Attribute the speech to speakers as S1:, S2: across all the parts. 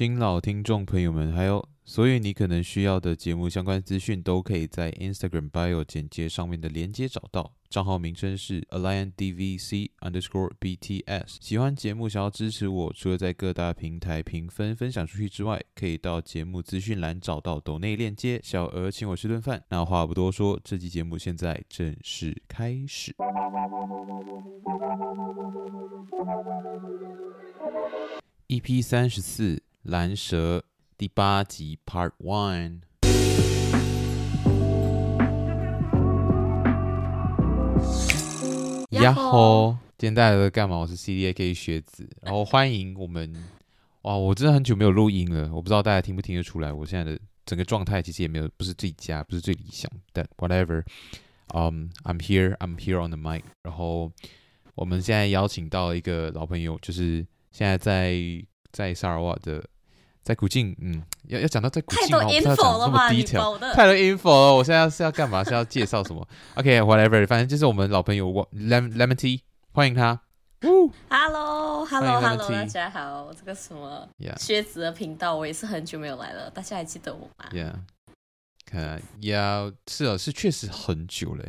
S1: 新老听众朋友们，还有所有你可能需要的节目相关资讯，都可以在 Instagram bio 简介上面的连接找到。账号名称是 AlianDVC underscore BTS。喜欢节目，想要支持我，除了在各大平台评分分享出去之外，可以到节目资讯栏找到抖内链接，小额请我吃顿饭。那话不多说，这期节目现在正式开始。EP 三十四，蓝蛇第八集 Part One。呀吼！今天带来的干嘛？我是 CDAK 学子，然后欢迎我们。哇，我真的很久没有录音了，我不知道大家听不听得出来，我现在的整个状态其实也没有不是最佳，不是最理想。但 whatever，嗯、um,，I'm here，I'm here on the mic。然后我们现在邀请到一个老朋友，就是。现在在在萨尔瓦的，在古晋，嗯，要要讲到在古晋，太多 info 了吗？太多 info 了，我现在是要干嘛？是要介绍什么？OK，whatever，、okay, 反正就是我们老朋友 Lemon Lemon Tea，欢迎他。
S2: Hello，Hello，Hello，大家好，这个什么靴子的频道，我也是很久没有来了，大家还记得我吗
S1: ？Yeah，看，Yeah，是啊，是确实很久了，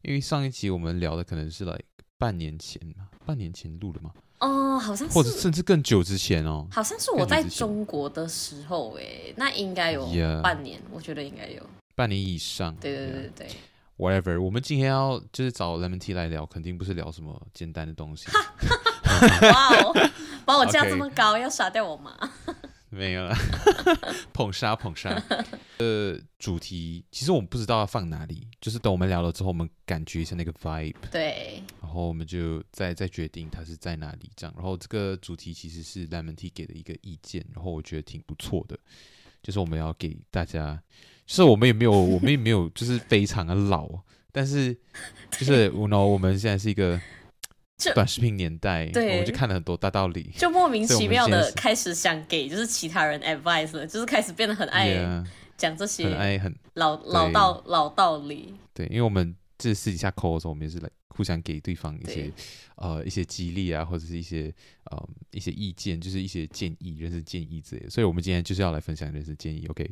S1: 因为上一集我们聊的可能是来、like、半年前嘛，半年前录的嘛。
S2: 哦，好像是，
S1: 或者甚至更久之前哦，
S2: 好像是我在中国的时候，哎，那应该有半年，yeah, 我觉得应该有
S1: 半年以上。
S2: 对对对对
S1: yeah.，whatever，我们今天要就是找 Lemon Tea 来聊，肯定不是聊什么简单的东西。
S2: 哇哦，把我架这 么高.要杀掉我吗？
S1: 没有了，捧杀捧杀。呃，主题其实我们不知道要放哪里，就是等我们聊了之后，我们感觉一下那个 vibe。
S2: 对。
S1: 然后我们就再再决定它是在哪里这样。然后这个主题其实是 Lemon Tea 给的一个意见，然后我觉得挺不错的。就是我们要给大家，就是我们也没有，我们也没有，就是非常的老，但是就是我 know 我们现在是一个。短视频年代，对，我们就看了很多大道理，
S2: 就莫名其妙的开始想给就是其他人 advice 了，就是开始变得很爱讲这些，很爱很老老道老道理。
S1: 对，因为我们这私底下 call 的时候，我们也是来互相给对方一些呃一些激励啊，或者是一些呃一些意见，就是一些建议、人生建议之类的。所以我们今天就是要来分享人生建议，OK。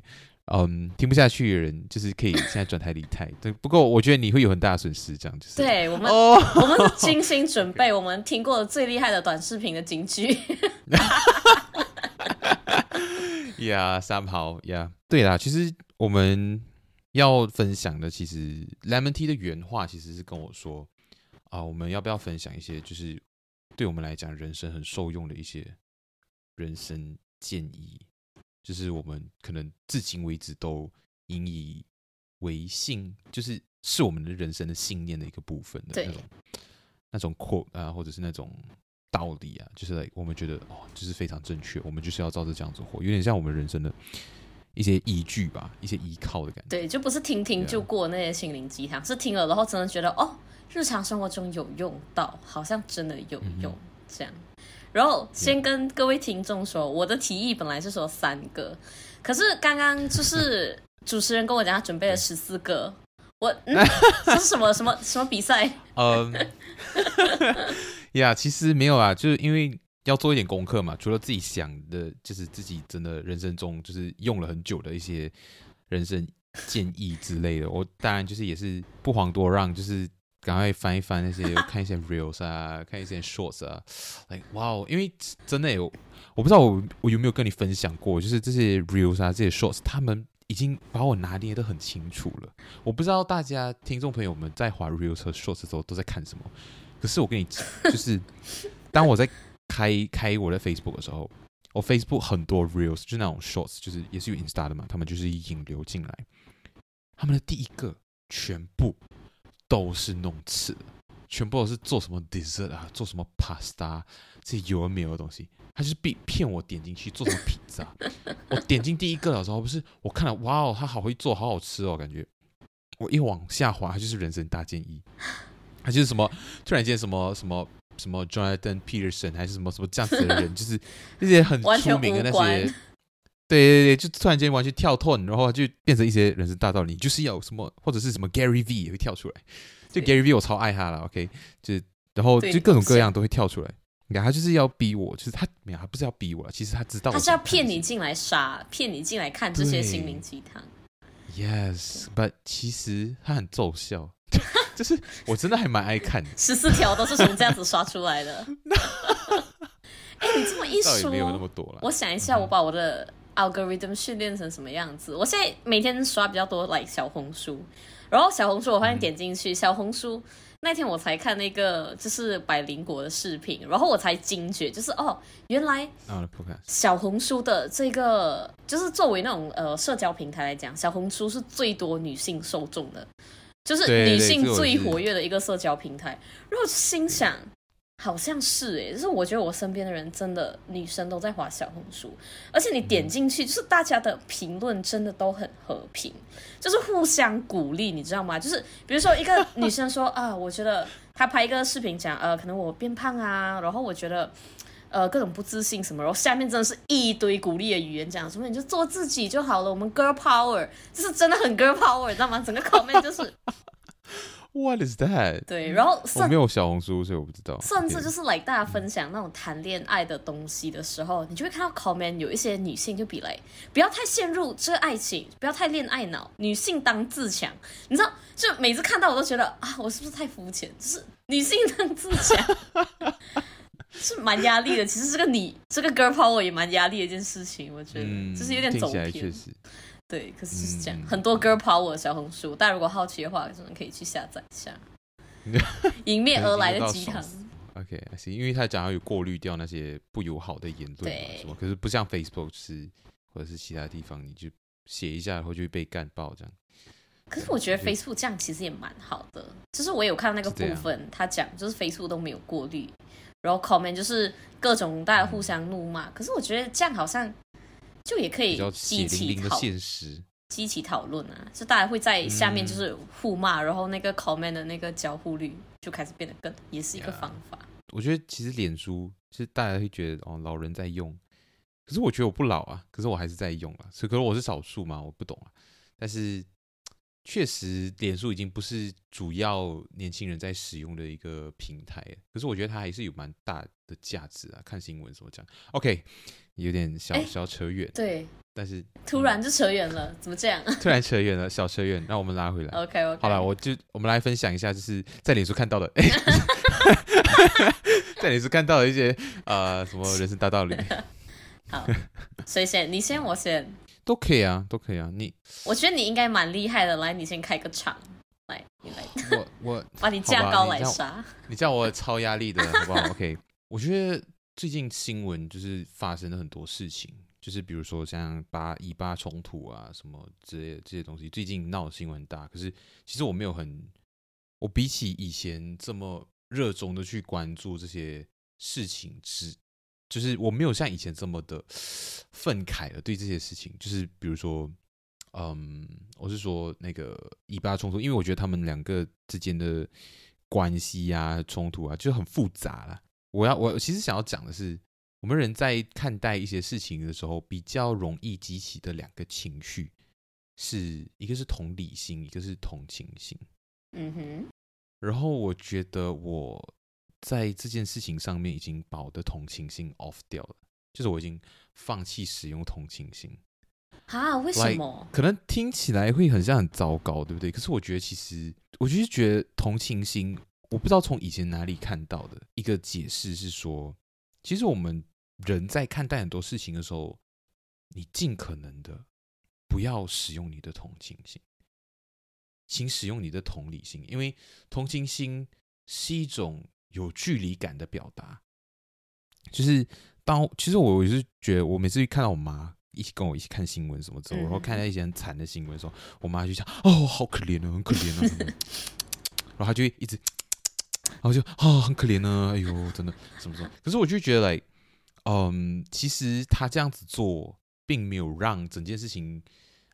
S1: 嗯，听不下去的人就是可以现在转台离台。对，不过我觉得你会有很大的损失，这样就是。
S2: 对我们，oh! 我们是精心准备，我们听过的最厉害的短视频的金句。
S1: 呀，somehow，呀，对啦，其实我们要分享的，其实 Lemon Tea 的原话其实是跟我说啊，我们要不要分享一些，就是对我们来讲人生很受用的一些人生建议。就是我们可能至今为止都引以为信，就是是我们的人生的信念的一个部分的那种那种 quote 啊，或者是那种道理啊，就是我们觉得哦，就是非常正确，我们就是要照着这样子活，有点像我们人生的一些依据吧，一些依靠的感觉。
S2: 对，就不是听听就过那些心灵鸡汤，是听了然后真的觉得哦，日常生活中有用到，好像真的有用，嗯、这样。然后先跟各位听众说，我的提议本来是说三个，可是刚刚就是主持人跟我讲，他准备了十四个。我嗯，这是什么什么什么比赛？嗯，
S1: 呀，其实没有啊，就是因为要做一点功课嘛。除了自己想的，就是自己真的人生中就是用了很久的一些人生建议之类的，我当然就是也是不遑多让，就是。赶快翻一翻那些，看一些 reels 啊，看一些 shorts 啊哎哇哦！因为真的有，我不知道我我有没有跟你分享过，就是这些 reels 啊，这些 shorts，他们已经把我拿捏得很清楚了。我不知道大家听众朋友们在滑 reels 和 shorts 的时候都在看什么，可是我跟你讲，就是当我在开开我的 Facebook 的时候，我 Facebook 很多 reels 就是那种 shorts，就是也是有 Insta 的嘛，他们就是引流进来，他们的第一个全部。都是弄吃的，全部都是做什么 dessert 啊，做什么 pasta，这些有的没有的东西，他就是骗骗我点进去做什么披萨。我点进第一个的时候，不是我看了，哇哦，他好会做，好好吃哦，感觉。我一往下滑，他就是人生大建议，他就是什么突然间什么什么什么 Jonathan Peterson 还是什么什么这样子的人，就是那些很出名的那些。对对对，就突然间完全跳脱，然后就变成一些人生大道理，就是要什么或者是什么 Gary V 也会跳出来，就 Gary V 我超爱他了，OK，就然后就各种各样都会跳出来，你看，他就是要逼我，就是他没有，他不是要逼我，其实他知道
S2: 他是要骗你进来杀，骗你进来看这些心灵鸡汤。
S1: Yes，but 其实他很奏效，就是我真的还蛮爱看的。
S2: 十四条都是从这样子刷出来的。哎、欸，你这么一说，
S1: 没有那么多了。
S2: 我想一下，我把我的 algorithm 训练成什么样子？我现在每天刷比较多，like 小红书，然后小红书我发现点进去，嗯、小红书。那天我才看那个就是百灵果的视频，然后我才惊觉，就是哦，原来小红书的这个就是作为那种呃社交平台来讲，小红书是最多女性受众的，就是女性最活跃的一个社交平台。然后心想。好像是哎，就是我觉得我身边的人真的女生都在滑小红书，而且你点进去，就是大家的评论真的都很和平，就是互相鼓励，你知道吗？就是比如说一个女生说 啊，我觉得她拍一个视频讲呃，可能我变胖啊，然后我觉得呃各种不自信什么，然后下面真的是一堆鼓励的语言，讲什么你就做自己就好了，我们 girl power，就是真的很 girl power，你知道吗？整个 comment 就是。
S1: What is that？
S2: 对，然后
S1: 我没有小红书，所以我不知道。
S2: 甚至就是 like 大家分享那种谈恋爱的东西的时候，你就会看到 comment 有一些女性就比来不要太陷入这个爱情，不要太恋爱脑，女性当自强。你知道，就每次看到我都觉得啊，我是不是太肤浅？就是女性当自强 是蛮压力的。其实这个你这个 girl power 也蛮压力的一件事情，我觉得、嗯、就是有点走偏。确实。对，可是就是这样，嗯、很多 girl power 小红书，大家如果好奇的话，真的可以去下载一下。迎面而来的鸡汤。
S1: OK，行，因为他讲要有过滤掉那些不友好的言论，什么？可是不像 Facebook 是，或者是其他地方，你就写一下，然后就会被干爆这样。
S2: 可是我觉得 Facebook 这样其实也蛮好的，就是我有看到那个部分，他讲就是 Facebook 都没有过滤，然后 comment 就是各种大家互相怒骂。嗯、可是我觉得这样好像。就也可以激起讨激起讨论啊，就大家会在下面就是互骂，嗯、然后那个 comment 的那个交互率就开始变得更，也是一个方法。
S1: 我觉得其实脸书，就是大家会觉得哦，老人在用，可是我觉得我不老啊，可是我还是在用啊，所以可能我是少数嘛，我不懂啊。但是确实，脸书已经不是主要年轻人在使用的一个平台，可是我觉得它还是有蛮大的价值啊。看新闻什么讲，OK。有点小小扯远，
S2: 对，
S1: 但是
S2: 突然就扯远了，怎么这样？
S1: 突然 扯远了，小扯远，那我们拉回来。
S2: OK OK，
S1: 好了，我就我们来分享一下，就是在脸书看到的，在脸书看到的一些呃什么人生大道理。
S2: 好，谁先？你先，我先，
S1: 都可以啊，都可以啊。你，
S2: 我觉得你应该蛮厉害的，来，你先开个场，来，你来，
S1: 我我
S2: 把你架高来杀，
S1: 你叫我超压力的好不好？OK，我觉得。最近新闻就是发生了很多事情，就是比如说像巴以巴冲突啊什么之类的这些东西，最近闹的新闻很大。可是其实我没有很，我比起以前这么热衷的去关注这些事情，是就是我没有像以前这么的愤慨了。对这些事情，就是比如说，嗯，我是说那个以巴冲突，因为我觉得他们两个之间的关系啊、冲突啊，就很复杂了。我要我其实想要讲的是，我们人在看待一些事情的时候，比较容易激起的两个情绪，是一个是同理心，一个是同情心。嗯哼。然后我觉得我在这件事情上面已经把我的同情心 off 掉了，就是我已经放弃使用同情心。
S2: 啊？为什么？
S1: 可能听起来会很像很糟糕，对不对？可是我觉得其实，我就是觉得同情心。我不知道从以前哪里看到的一个解释是说，其实我们人在看待很多事情的时候，你尽可能的不要使用你的同情心，请使用你的同理心，因为同情心是一种有距离感的表达。就是当其实我也是觉得，我每次看到我妈一起跟我一起看新闻什么之后，然后看到一些很惨的新闻的时候，我妈就想：“哦，好可怜哦，很可怜哦。”然后她就会一直。然后就啊、哦，很可怜呢，哎呦，真的什么什么？可是我就觉得，嗯，其实他这样子做，并没有让整件事情，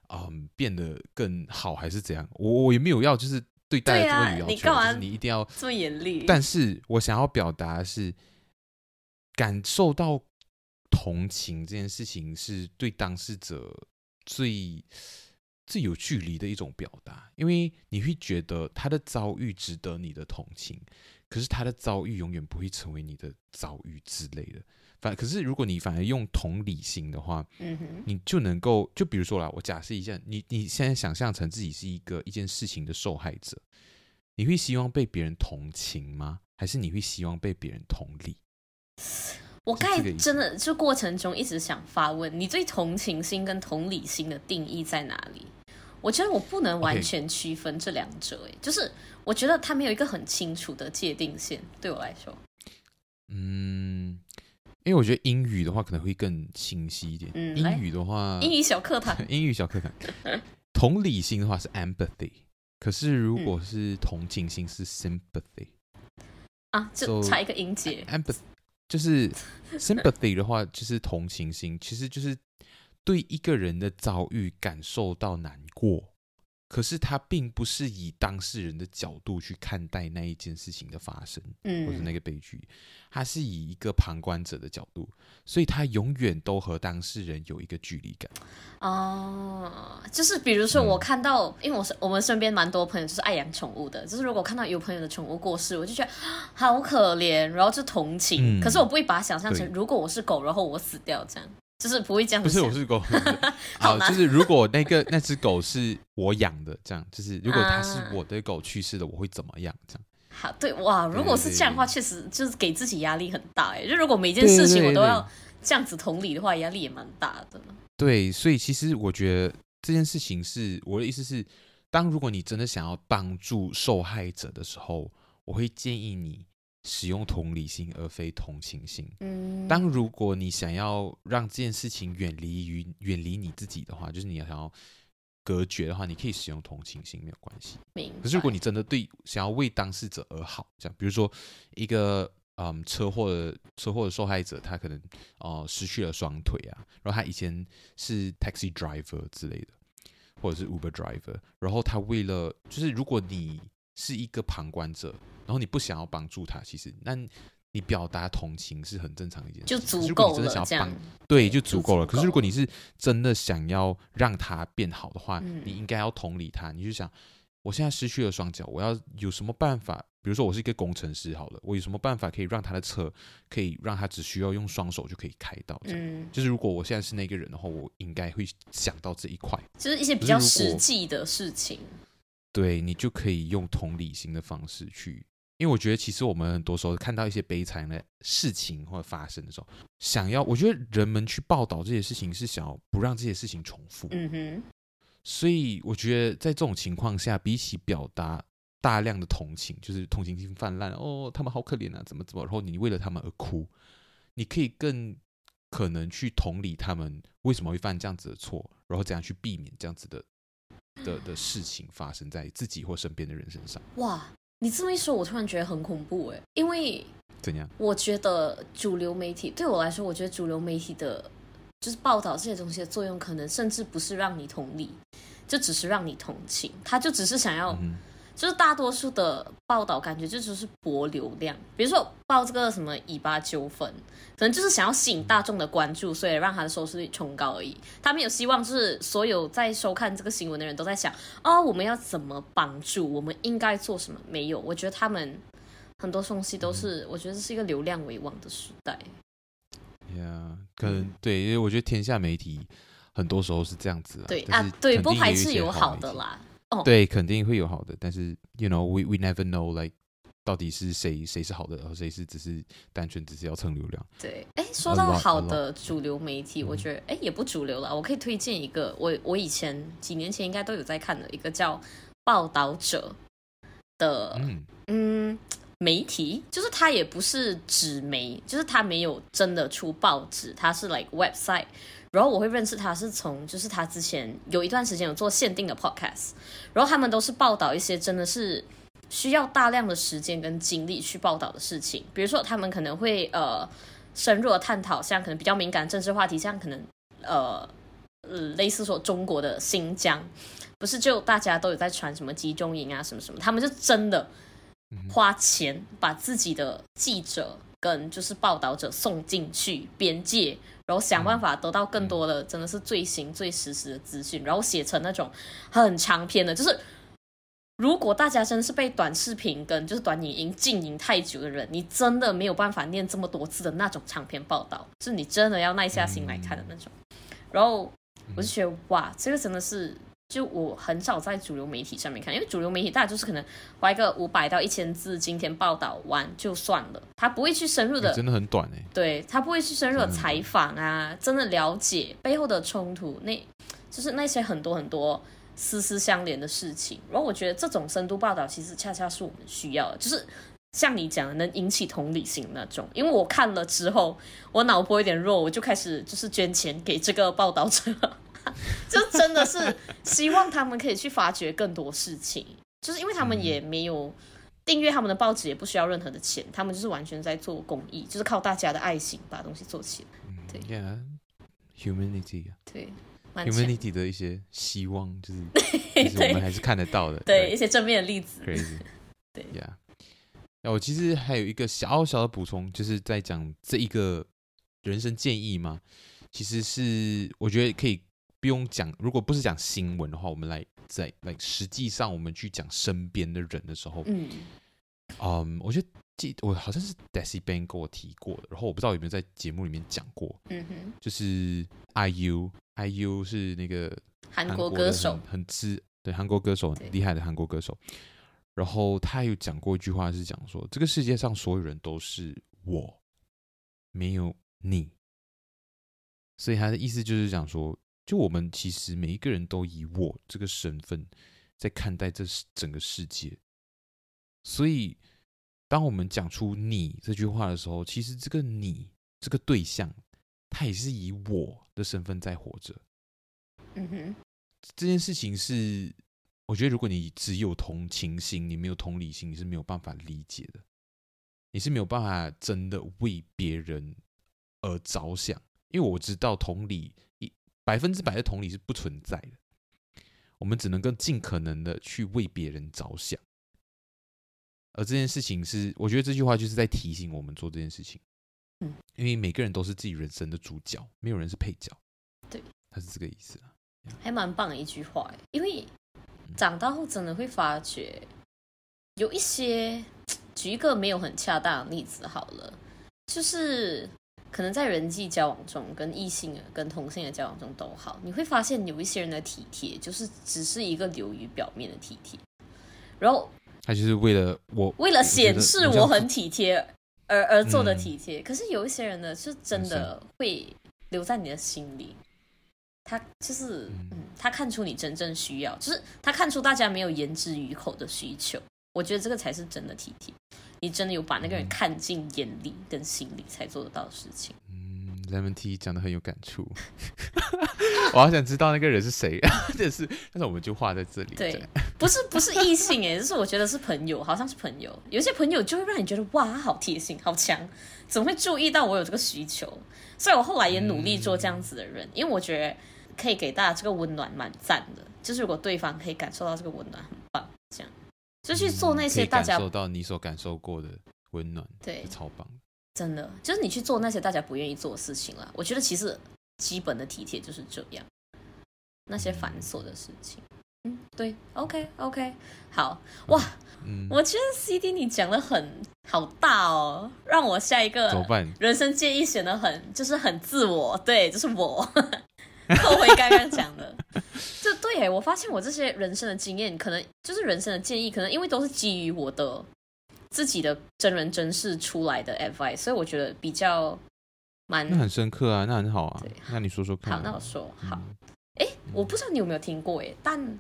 S1: 嗯，变得更好，还是怎样？我我也没有要就是对大家这么要求，就是你一定要
S2: 这么严厉。
S1: 但是我想要表达的是，感受到同情这件事情，是对当事者最。最有距离的一种表达，因为你会觉得他的遭遇值得你的同情，可是他的遭遇永远不会成为你的遭遇之类的。反可是如果你反而用同理心的话，
S2: 嗯哼，
S1: 你就能够就比如说啦，我假设一下，你你现在想象成自己是一个一件事情的受害者，你会希望被别人同情吗？还是你会希望被别人同理？
S2: 我刚才真的就过程中一直想发问，你对同情心跟同理心的定义在哪里？我觉得我不能完全区分这两者，哎.就是我觉得它没有一个很清楚的界定线，对我来说。
S1: 嗯，因为我觉得英语的话可能会更清晰一点。嗯，英语的话，
S2: 英语小课堂，
S1: 英语小课堂。同理心的话是 empathy，可是如果是同情心是 sympathy。
S2: 啊，就差一个音
S1: 节。Empathy 就是 sympathy 的话，就是同情心，其实就是对一个人的遭遇感受到难过。可是他并不是以当事人的角度去看待那一件事情的发生，嗯，或者那个悲剧，他是以一个旁观者的角度，所以他永远都和当事人有一个距离感。
S2: 哦，就是比如说我看到，嗯、因为我是我们身边蛮多朋友就是爱养宠物的，就是如果看到有朋友的宠物过世，我就觉得好可怜，然后就同情。嗯、可是我不会把它想象成如果我是狗，然后我死掉这样。就是不会这样子。
S1: 不是，我是狗。好，就是如果那个 那只狗是我养的，这样就是如果它是我的狗去世了，我会怎么样？这样。
S2: 好，对哇，如果是这样的话，确实就是给自己压力很大哎。就如果每件事情我都要这样子同理的话，压力也蛮大的。
S1: 对，所以其实我觉得这件事情是我的意思是，当如果你真的想要帮助受害者的时候，我会建议你。使用同理心而非同情心。嗯，当如果你想要让这件事情远离于远离你自己的话，就是你要想要隔绝的话，你可以使用同情心，没有
S2: 关系。
S1: 可是如果你真的对想要为当事者而好，这样，比如说一个嗯车祸的车祸的受害者，他可能哦、呃、失去了双腿啊，然后他以前是 taxi driver 之类的，或者是 Uber driver，然后他为了就是如果你是一个旁观者。然后你不想要帮助他，其实那你表达同情是很正常的一件事，
S2: 就足够了。
S1: 这样对，就足够了。可是如果你是真的想要让他变好的话，嗯、你应该要同理他。你就想，我现在失去了双脚，我要有什么办法？比如说，我是一个工程师，好了，我有什么办法可以让他的车可以让他只需要用双手就可以开到？这样，嗯、就是如果我现在是那个人的话，我应该会想到这一块，
S2: 就是一些比较实际的事情。
S1: 对，你就可以用同理心的方式去。因为我觉得，其实我们很多时候看到一些悲惨的事情或者发生的时候，想要，我觉得人们去报道这些事情是想要不让这些事情重复。嗯哼。所以我觉得，在这种情况下，比起表达大量的同情，就是同情心泛滥，哦，他们好可怜啊，怎么怎么，然后你为了他们而哭，你可以更可能去同理他们为什么会犯这样子的错，然后怎样去避免这样子的的的事情发生在自己或身边的人身上。
S2: 哇。你这么一说，我突然觉得很恐怖哎，因为
S1: 怎样？
S2: 我觉得主流媒体对我来说，我觉得主流媒体的，就是报道这些东西的作用，可能甚至不是让你同理，就只是让你同情，他就只是想要。嗯就是大多数的报道感觉就只是博流量，比如说报这个什么以巴纠纷，可能就是想要吸引大众的关注，所以让他的收视率冲高而已。他没有希望就是所有在收看这个新闻的人都在想，哦，我们要怎么帮助，我们应该做什么？没有，我觉得他们很多东西都是，我觉得这是一个流量为王的时代。
S1: 呀，可能对，因为我觉得天下媒体很多时候是这样子。
S2: 对啊，对，不排斥有好的啦。
S1: Oh. 对，肯定会有好的，但是，you know，we we never know，like，到底是谁谁是好的，而谁是只是单纯只是要蹭流量。
S2: 对，哎，说到好的主流媒体，我觉得，哎，也不主流了。我可以推荐一个，我我以前几年前应该都有在看的一个叫《报道者》的，嗯，嗯，媒体，就是它也不是纸媒，就是它没有真的出报纸，它是 like website。然后我会认识他是从，就是他之前有一段时间有做限定的 podcast，然后他们都是报道一些真的是需要大量的时间跟精力去报道的事情，比如说他们可能会呃深入的探讨像可能比较敏感政治话题，像可能呃呃类似说中国的新疆，不是就大家都有在传什么集中营啊什么什么，他们就真的花钱把自己的记者跟就是报道者送进去边界。然后想办法得到更多的，真的是最新最实时的资讯，然后写成那种很长篇的，就是如果大家真的是被短视频跟就是短影音经营太久的人，你真的没有办法念这么多字的那种长篇报道，就是你真的要耐下心来看的那种。嗯、然后我就觉得哇，这个真的是就我很少在主流媒体上面看，因为主流媒体大家就是可能花一个五百到一千字今天报道完就算了，他不会去深入的，
S1: 真的很短哎，
S2: 对，他不会去深入的采访啊，真的了解背后的冲突，那就是那些很多很多。丝丝相连的事情，然后我觉得这种深度报道其实恰恰是我们需要的，就是像你讲的能引起同理心那种。因为我看了之后，我脑波有点弱，我就开始就是捐钱给这个报道者，就真的是希望他们可以去发掘更多事情，就是因为他们也没有订阅他们的报纸，也不需要任何的钱，他们就是完全在做公益，就是靠大家的爱心把东西做起来。对
S1: ，Yeah，humanity。
S2: 对。
S1: humanity 的一些希望，就是 其实我们还是看得到的，
S2: 对，对一些正面的例子。
S1: Crazy，
S2: 对
S1: 呀。那我其实还有一个小小的补充，就是在讲这一个人生建议嘛。其实是我觉得可以不用讲，如果不是讲新闻的话，我们来在来实际上我们去讲身边的人的时候，嗯，嗯，我觉得记我好像是 Desi Bang 跟我提过的，然后我不知道有没有在节目里面讲过，嗯哼，就是 IU。IU 是那个
S2: 韩国歌手，
S1: 很知对韩国歌手很厉害的韩国歌手。然后他有讲过一句话，是讲说这个世界上所有人都是我，没有你。所以他的意思就是讲说，就我们其实每一个人都以我这个身份在看待这整个世界。所以当我们讲出“你”这句话的时候，其实这个“你”这个对象。他也是以我的身份在活着。嗯哼，这件事情是，我觉得如果你只有同情心，你没有同理心，你是没有办法理解的。你是没有办法真的为别人而着想，因为我知道同理一百分之百的同理是不存在的。我们只能够尽可能的去为别人着想，而这件事情是，我觉得这句话就是在提醒我们做这件事情。嗯，因为每个人都是自己人生的主角，没有人是配角。
S2: 对，
S1: 他是这个意思啊，
S2: 还蛮棒的一句话。因为长大后真的会发觉，有一些，举一个没有很恰当的例子好了，就是可能在人际交往中，跟异性的、跟同性的交往中都好，你会发现有一些人的体贴，就是只是一个流于表面的体贴，然后
S1: 他就是为了我，
S2: 为了显示我很体贴。而而做的体贴，嗯、可是有一些人呢，是真的会留在你的心里。他就是，嗯，他看出你真正需要，就是他看出大家没有言之于口的需求。我觉得这个才是真的体贴，你真的有把那个人看进眼里跟心里才做得到的事情。
S1: 嗯，Lemon Tea 讲的很有感触，我好想知道那个人是谁，但是但是我们就画在这里。
S2: 对。不是不是异性哎，就是我觉得是朋友，好像是朋友。有些朋友就会让你觉得哇，他好贴心，好强，怎么会注意到我有这个需求？所以我后来也努力做这样子的人，嗯、因为我觉得可以给大家这个温暖，蛮赞的。就是如果对方可以感受到这个温暖，很棒。这样就去做那些大家
S1: 感受到你所感受过的温暖，
S2: 对，
S1: 超棒。
S2: 真的，就是你去做那些大家不愿意做的事情了。我觉得其实基本的体贴就是这样，那些繁琐的事情。嗯，对，OK OK，好哇，嗯，我觉得 CD 你讲的很好大哦，让我下一个人生建议显得很就是很自我，对，就是我 后悔刚刚讲的，就对，我发现我这些人生的经验，可能就是人生的建议，可能因为都是基于我的自己的真人真事出来的 advice，所以我觉得比较蛮
S1: 那很深刻啊，那很好啊，对那你说说看，
S2: 好，那我说好。嗯。哎，我不知道你有没有听过哎，但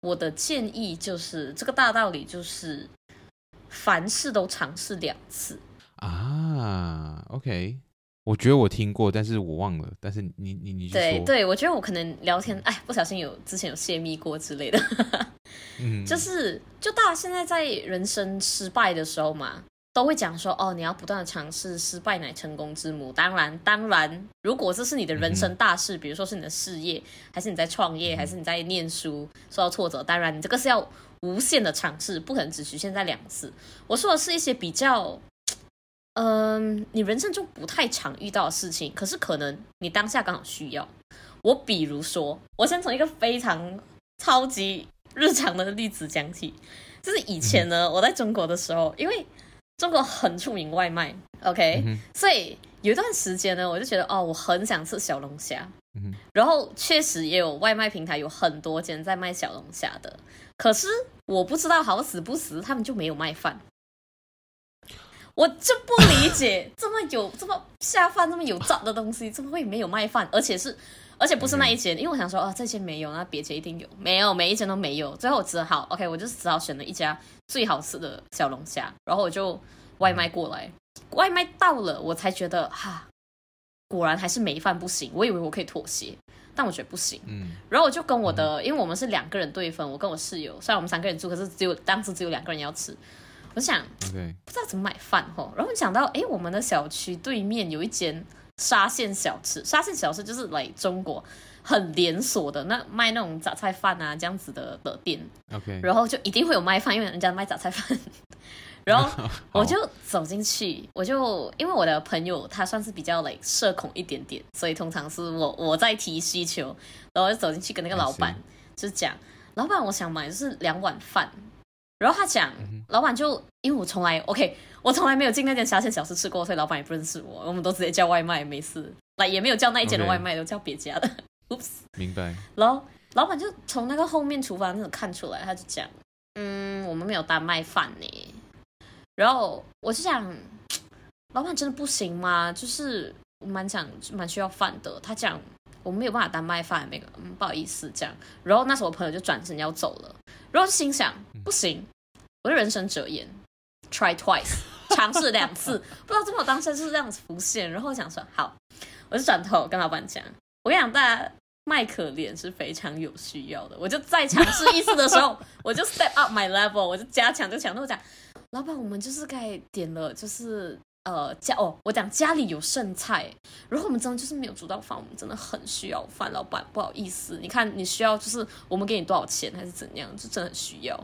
S2: 我的建议就是这个大道理就是，凡事都尝试两次。
S1: 啊。OK，我觉得我听过，但是我忘了。但是你你你
S2: 对对，我觉得我可能聊天哎，不小心有之前有泄密过之类的。嗯，就是就大家现在在人生失败的时候嘛。都会讲说哦，你要不断的尝试，失败乃成功之母。当然，当然，如果这是你的人生大事，嗯、比如说是你的事业，还是你在创业，嗯、还是你在念书，受到挫折，当然你这个是要无限的尝试，不可能只局限在两次。我说的是一些比较，嗯、呃，你人生中不太常遇到的事情，可是可能你当下刚好需要。我比如说，我先从一个非常超级日常的例子讲起，就是以前呢，我在中国的时候，因为中国很出名外卖，OK，、嗯、所以有一段时间呢，我就觉得哦，我很想吃小龙虾，嗯、然后确实也有外卖平台有很多间在卖小龙虾的，可是我不知道好死不死，他们就没有卖饭。我就不理解，这么有这么下饭、这么有炸的东西，怎么会没有卖饭？而且是，而且不是那一间，因为我想说，啊，这间没有，那别间一定有，没有，每一间都没有。最后我只好，OK，我就只好选了一家最好吃的小龙虾，然后我就外卖过来，外卖到了，我才觉得哈，果然还是没饭不行。我以为我可以妥协，但我觉得不行。嗯，然后我就跟我的，因为我们是两个人对分，我跟我室友，虽然我们三个人住，可是只有当时只有两个人要吃。我想.不知道怎么买饭吼，然后想到，哎，我们的小区对面有一间沙县小吃，沙县小吃就是来中国很连锁的，那卖那种杂菜饭啊这样子的的店，OK，然后就一定会有卖饭，因为人家卖杂菜饭，然后 我就走进去，我就因为我的朋友他算是比较来社恐一点点，所以通常是我我在提需求，然后我就走进去跟那个老板就讲，老板我想买就是两碗饭。然后他讲，老板就因为我从来 OK，我从来没有进那间沙县小吃吃过，所以老板也不认识我，我们都直接叫外卖，没事，来也没有叫那一间的外卖都叫别家的。Oops，明白。然后老板就从那个后面厨房那种看出来，他就讲，嗯，我们没有单卖饭呢。然后我就想，老板真的不行吗？就是我蛮想蛮需要饭的。他讲我们没有办法单卖饭，那个嗯不好意思这样。然后那时候我朋友就转身要走了，然后心想不行。我的人生哲言，try twice，尝试两次，不知道怎么当下就是这样子浮现，然后我想说好，我就转头跟老板讲，我跟你讲，大家卖可怜是非常有需要的，我就再尝试一次的时候，我就 step up my level，我就加强就强，那我讲，老板，我们就是该点了，就是呃家哦，我讲家里有剩菜，然后我们真的就是没有煮到饭，我们真的很需要饭，老板不好意思，你看你需要就是我们给你多少钱还是怎样，就真的很需要。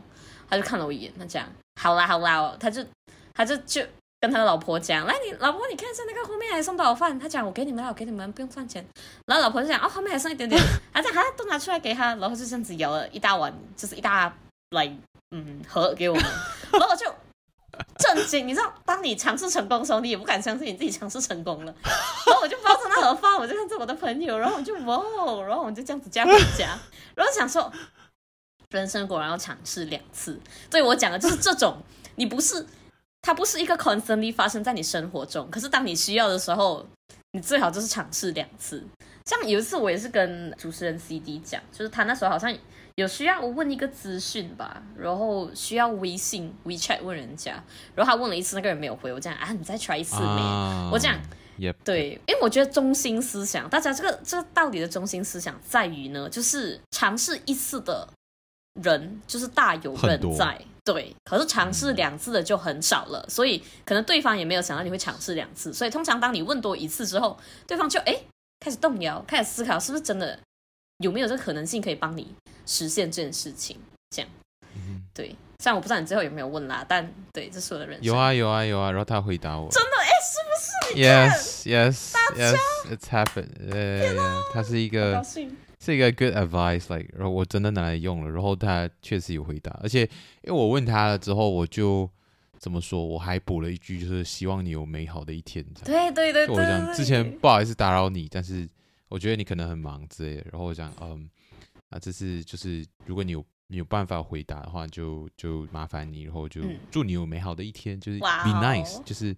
S2: 他就看了我一眼，他讲好啦好啦，他就他就就跟他的老婆讲，来你老婆你看一下那个后面还剩多少饭？他讲我给你们了，我给你们不用算钱。然后老婆就讲哦后面还剩一点点，他讲好都拿出来给他，然后就这样子舀了一大碗，就是一大来嗯盒给我们，然后我就震惊，你知道当你尝试成功的时候，你也不敢相信你自己尝试成功了。然后我就抱着那盒饭，我就看着我的朋友，然后我就哇，然后我就这样子加回家，然后想说。人生果然要尝试两次，所以我讲的就是这种，你不是，它不是一个 constantly 发生在你生活中，可是当你需要的时候，你最好就是尝试两次。像有一次我也是跟主持人 CD 讲，就是他那时候好像有需要我问一个资讯吧，然后需要微信 WeChat 问人家，然后他问了一次，那个人没有回，我讲啊，你再 try 一次没？Uh, 我讲，yep. 对，因为我觉得中心思想，大家这个这个道理的中心思想在于呢，就是尝试一次的。人就是大有人在，对，可是尝试两次的就很少了，所以可能对方也没有想到你会尝试两次，所以通常当你问多一次之后，对方就哎开始动摇，开始思考是不是真的有没有这个可能性可以帮你实现这件事情，这样，对，虽然我不知道你最后有没有问啦，但对，这是我的人生。有啊有啊有啊，然后他回答我，真的哎，是不是？Yes yes yes，it's happened，呃，他是一个。是一个 good advice，like，然后我真的拿来用了，然后他确实有回答，而且因为我问他了之后，我就怎么说，我还补了一句，就是希望你有美好的一天。对对对，对，我讲之前不好意思打扰你，但是我觉得你可能很忙之类的，然后我讲，嗯，啊，这是就是如果你有你有办法回答的话，就就麻烦你，然后就祝你有美好的一天，就是 be nice，就是，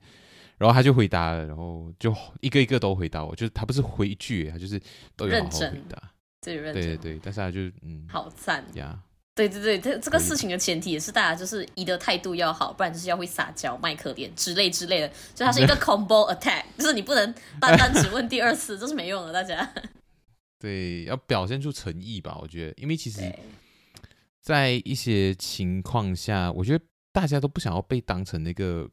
S2: 然后他就回答了，然后就一个一个都回答我，就是他不是回一句，他就是都有好好回答。对对对，但是他就嗯，好赞呀！对对对，这这个事情的前提也是大家就是一的态度要好，不然就是要会撒娇、卖可怜之类之类的，就它是一个 combo attack，就是你不能单单只问第二次，这是没用的，大家。对，要表现出诚意吧，我觉得，因为其实，在一些情况下，我觉得大家都不想要被当成那个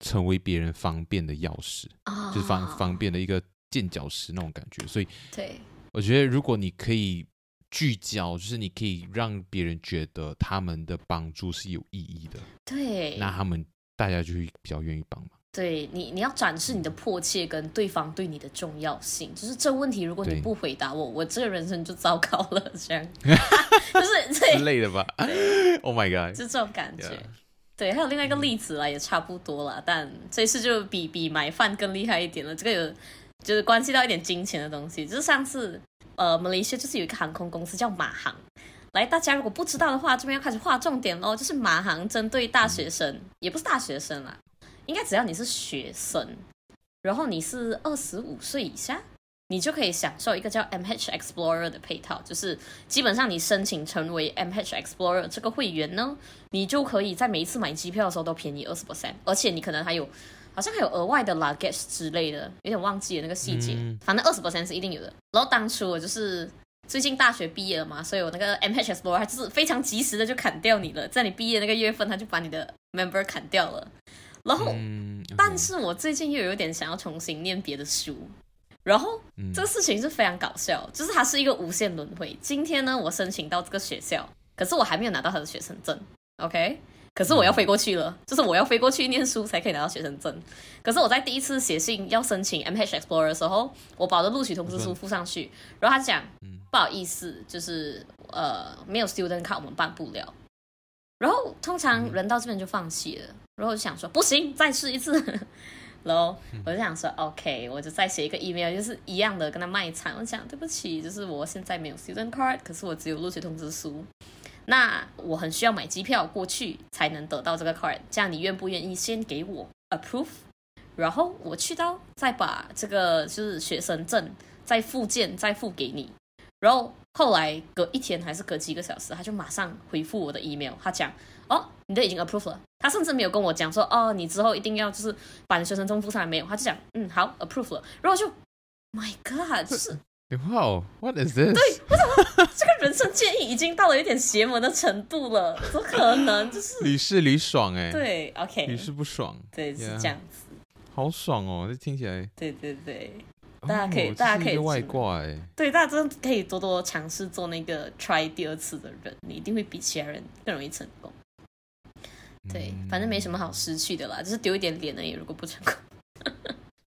S2: 成为别人方便的钥匙，哦、就是方方便的一个垫脚石那种感觉，所以对。我觉得，如果你可以聚焦，就是你可以让别人觉得他们的帮助是有意义的，对，那他们大家就会比较愿意帮忙。对你，你要展示你的迫切跟对方对你的重要性。就是这问题，如果你不回答我，我这个人生就糟糕了。这样，就是
S1: 之类的吧。Oh my god，
S2: 就这种感觉。
S1: Yeah.
S2: 对，还有另外一个例子啦，也差不多啦，但这次就比比买饭更厉害一点了。这个有就是关系到一点金钱的东西。就是上次呃，马来西亚就是有一个航空公司叫马航。来，大家如果不知道的话，这边要开始划重点喽。就是马航针对大学生，也不是大学生啦，应该只要你是学生，然后你是二十五岁以下，你就可以享受一个叫 MH Explorer 的配套。就是基本上你申请成为 MH Explorer 这个会员呢，你就可以在每一次买机票的时候都便宜二十 percent，而且你可能还有好像还有额外的 luggage 之类的，有点忘记了那个细节，嗯、反正二十 percent 是一定有的。然后当初我就是。最近大学毕业了嘛，所以我那个 MH Explorer 它就是非常及时的就砍掉你了，在你毕业那个月份，他就把你的 member 砍掉了。然后，嗯 okay. 但是我最近又有点想要重新念别的书，然后、嗯、这个事情是非常搞笑，就是它是一个无限轮回。今天呢，我申请到这个学校，可是我还没有拿到他的学生证，OK？可是我要飞过去了，嗯、就是我要飞过去念书才可以拿到学生证。可是我在第一次写信要申请 MH Explorer 的时候，我把我的录取通知书附上去，然后他讲，嗯、不好意思，就是呃没有 student card 我们办不了。然后通常人到这边就放弃了，然后我就想说不行，再试一次。然后我就想说 OK，我就再写一个 email，就是一样的跟他卖惨，我讲对不起，就是我现在没有 student card，可是我只有录取通知书。那我很需要买机票过去才能得到这个 card，这样你愿不愿意先给我 approve，然后我去到再把这个就是学生证再附件再付给你，然后后来隔一天还是隔几个小时，他就马上回复我的 email，他讲哦，你都已经 approve 了，他甚至没有跟我讲说哦，你之后一定要就是把你学生证附上来没有，他就讲嗯好 approve 了，然后就 my god 是。
S1: 哇哦，What is this？
S2: 对，我怎么这个人生建议已经到了有点邪门的程度了？怎么可能？就是
S1: 屡试屡爽哎。
S2: 对，OK。
S1: 屡试不爽。
S2: 对，是这样子。
S1: 好爽哦，这听起来。
S2: 对对对，大家可以，大家可以外挂哎。对，大家真的可以多多尝试做那个 try 第二次的人，你一定会比其他人更容易成功。对，反正没什么好失去的啦，就是丢一点脸而已。如果不成功。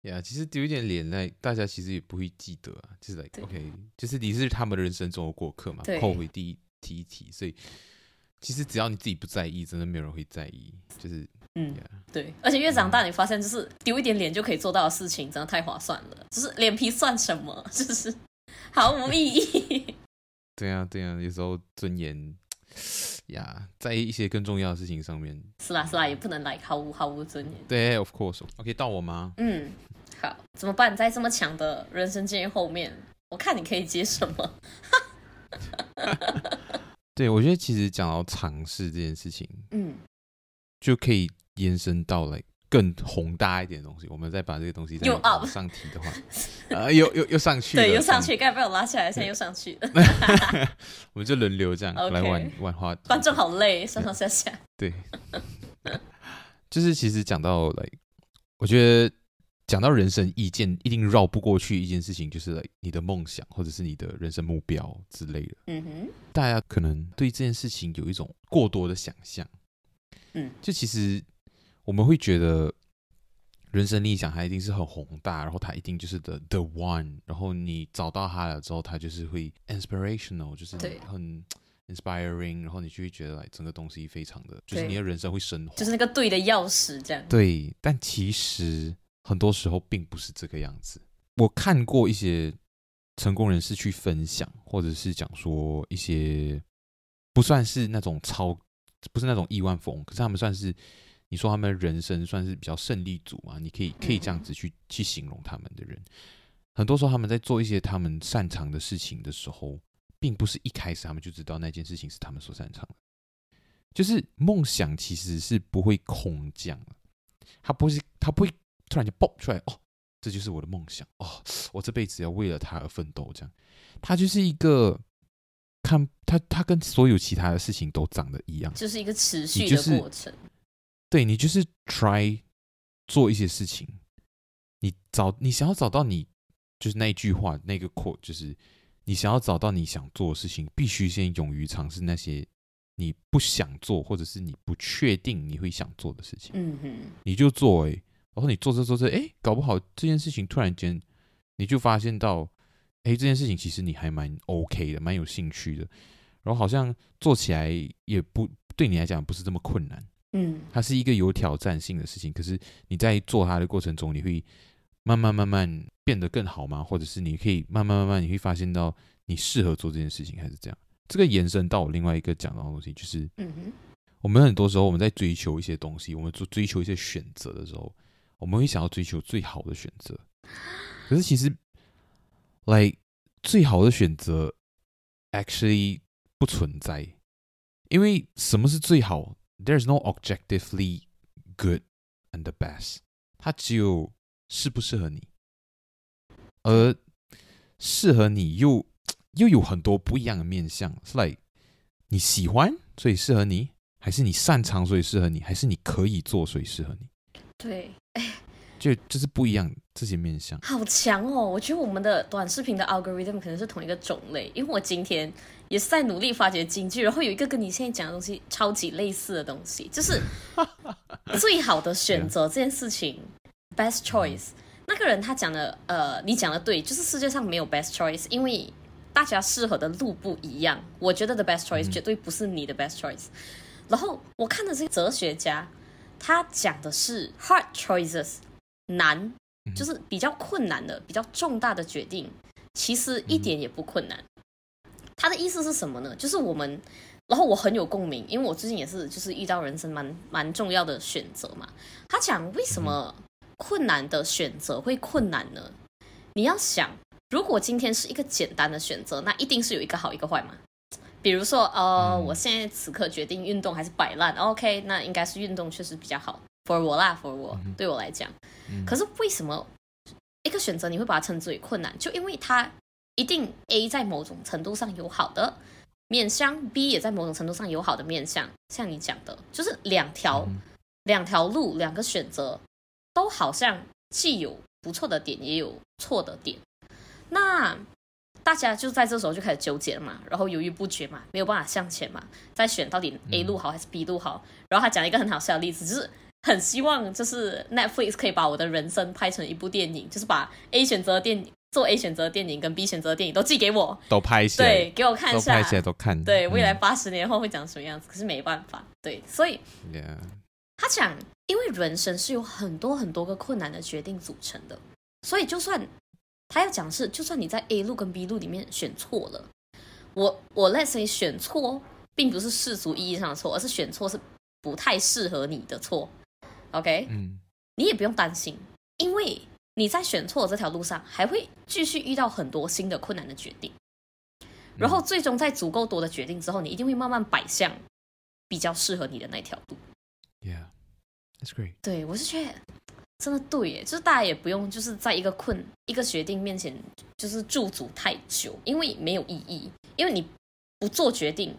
S1: 呀，yeah, 其实丢一点脸来，大家其实也不会记得啊。就是 like OK，就是你是他们的人生中的过客嘛，后悔第一提一提。所以其实只要你自己不在意，真的没有人会在意。就是
S2: 嗯，yeah, 对。而且越长大，你发现就是丢一点脸就可以做到的事情，真的太划算了。就是脸皮算什么？就是毫无意义。
S1: 对啊，对啊，有时候尊严呀，yeah, 在一些更重要的事情上面。
S2: 是啦，是啦，也不能来毫无毫无尊严。
S1: 对，of course。OK，到我吗？
S2: 嗯。好，怎么办？在这么强的人生建议后面，我看你可以接什么？
S1: 对，我觉得其实讲到尝试这件事情，嗯，就可以延伸到来更宏大一点的东西。我们再把这个东西再往上提的话，呃，又又又上去了，
S2: 对，又上去，刚才被我拉起来，现在又上去了。
S1: 我们就轮流这样来玩玩话题。
S2: 观众好累，上上下下。
S1: 对，就是其实讲到来，我觉得。讲到人生意见，一定绕不过去一件事情，就是你的梦想或者是你的人生目标之类的。嗯哼，大家可能对这件事情有一种过多的想象。嗯，就其实我们会觉得人生理想它一定是很宏大，然后它一定就是 the the one，然后你找到它了之后，它就是会 inspirational，就是很 inspiring，然后你就会觉得整个东西非常的，就是你的人生会升华，
S2: 就是那个对的钥匙这样。
S1: 对，但其实。很多时候并不是这个样子。我看过一些成功人士去分享，或者是讲说一些不算是那种超，不是那种亿万富翁，可是他们算是你说他们人生算是比较胜利组嘛？你可以可以这样子去去形容他们的人。很多时候他们在做一些他们擅长的事情的时候，并不是一开始他们就知道那件事情是他们所擅长的。就是梦想其实是不会空降的，他不是他不会。突然就爆出来哦，这就是我的梦想哦！我这辈子要为了他而奋斗，这样。他就是一个看他，他跟所有其他的事情都长得一样，
S2: 就是一个持续的过程。
S1: 你对你就是 try 做一些事情，你找你想要找到你就是那一句话那个 quote，就是你想要找到你想做的事情，必须先勇于尝试那些你不想做或者是你不确定你会想做的事情。嗯哼，你就做哎。然后你做着做着，哎，搞不好这件事情突然间你就发现到，哎，这件事情其实你还蛮 OK 的，蛮有兴趣的。然后好像做起来也不对你来讲不是这么困难，
S2: 嗯，
S1: 它是一个有挑战性的事情。可是你在做它的过程中，你会慢慢慢慢变得更好吗？或者是你可以慢慢慢慢你会发现到你适合做这件事情，还是这样？这个延伸到我另外一个讲到的东西，就是，
S2: 嗯哼，
S1: 我们很多时候我们在追求一些东西，我们做追求一些选择的时候，我们会想要追求最好的选择。可是其实，like 最好的选择，actually 不存在，因为什么是最好？There's no objectively good and the best，它只有适不适合你，而适合你又又有很多不一样的面向。是 like 你喜欢，所以适合你，还是你擅长，所以适合你，还是你可以做，所以适合你？
S2: 对。
S1: 就就是不一样这些面向，
S2: 好强哦！我觉得我们的短视频的 algorithm 可能是同一个种类，因为我今天也是在努力发掘金句，然后有一个跟你现在讲的东西超级类似的东西，就是 最好的选择这件事情，best choice。那个人他讲的，呃，你讲的对，就是世界上没有 best choice，因为大家适合的路不一样。我觉得 the best choice 绝对不是你的 best choice。然后我看的这个哲学家，他讲的是 hard choices。难就是比较困难的、比较重大的决定，其实一点也不困难。他的意思是什么呢？就是我们，然后我很有共鸣，因为我最近也是就是遇到人生蛮蛮重要的选择嘛。他讲为什么困难的选择会困难呢？你要想，如果今天是一个简单的选择，那一定是有一个好一个坏嘛。比如说，呃，我现在此刻决定运动还是摆烂，OK，那应该是运动确实比较好。for 我啦，for 我，对我来讲，可是为什么一个选择你会把它称之为困难？就因为它一定 A 在某种程度上有好的面向，B 也在某种程度上有好的面向。像你讲的，就是两条两条路，两个选择都好像既有不错的点，也有错的点。那大家就在这时候就开始纠结了嘛，然后犹豫不决嘛，没有办法向前嘛，在选到底 A 路好还是 B 路好。然后他讲一个很好笑的例子，就是。很希望就是 Netflix 可以把我的人生拍成一部电影，就是把 A 选择的电影做 A 选择的电影跟 B 选择的电影都寄给我，
S1: 都拍起来，
S2: 对，给我看一下，
S1: 都拍起来都看，
S2: 对，未来八十年后会长什么样子？嗯、可是没办法，对，所以.他讲，因为人生是有很多很多个困难的决定组成的，所以就算他要讲是，就算你在 A 路跟 B 路里面选错了，我我 Let's say 选错，并不是世俗意义上的错，而是选错是不太适合你的错。OK，嗯，你也不用担心，因为你在选错这条路上，还会继续遇到很多新的困难的决定，然后最终在足够多的决定之后，你一定会慢慢摆向比较适合你的那条路。
S1: Yeah，that's great。
S2: 对，我是觉得真的对耶，就是大家也不用就是在一个困一个决定面前就是驻足太久，因为没有意义，因为你不做决定。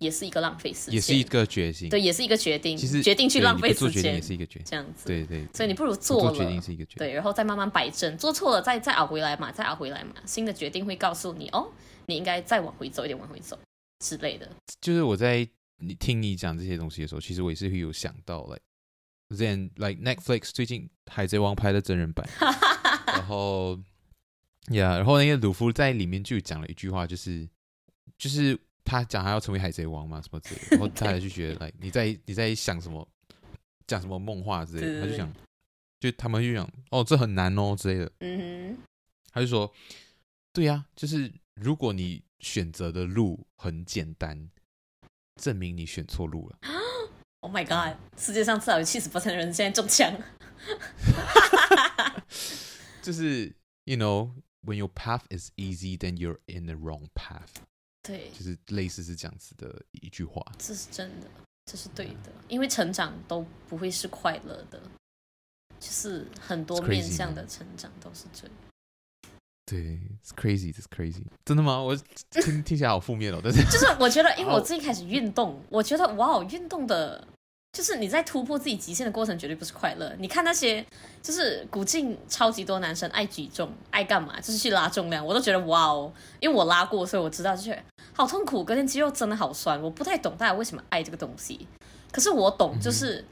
S2: 也是一个浪费时间，
S1: 也是一个决心，
S2: 对，也是一个决定。
S1: 其实
S2: 决定去浪费时间，
S1: 也是一个决定，
S2: 这样子。
S1: 对对，
S2: 所以你不如做了，
S1: 做决定是一个决定，
S2: 对，然后再慢慢摆正，做错了再再熬回来嘛，再熬回来嘛。新的决定会告诉你，哦，你应该再往回走一点，往回走之类的。
S1: 就是我在你听你讲这些东西的时候，其实我也是会有想到，like then like Netflix 最近《海贼王》拍的真人版，然后呀，yeah, 然后那个鲁夫在里面就讲了一句话，就是就是。他讲他要成为海贼王嘛，什么之类的，然后他 就觉得，来你在你在想什么，讲什么梦话之类的，他就想，就他们就想，哦，这很难哦之类的。嗯哼，他就说，对呀，就是如果你选择的路很简单，证明你选错路了。
S2: Oh my god！世界上至少有七十八成人现在中枪。
S1: 就是 you know，when your path is easy，then you're in the wrong path。
S2: 对，
S1: 就是类似是这样子的一句话。
S2: 这是真的，这是对的，因为成长都不会是快乐的，就是很多面向的成长都是这样。
S1: 对，it's crazy，it's crazy。真的吗？我听听起来好负面哦，但是
S2: 就是我觉得，因为我最近开始运动，我觉得哇哦，运动的。就是你在突破自己极限的过程绝对不是快乐。你看那些就是古晋超级多男生爱举重爱干嘛，就是去拉重量，我都觉得哇哦，因为我拉过，所以我知道就是好痛苦，隔天肌肉真的好酸。我不太懂大家为什么爱这个东西，可是我懂，就是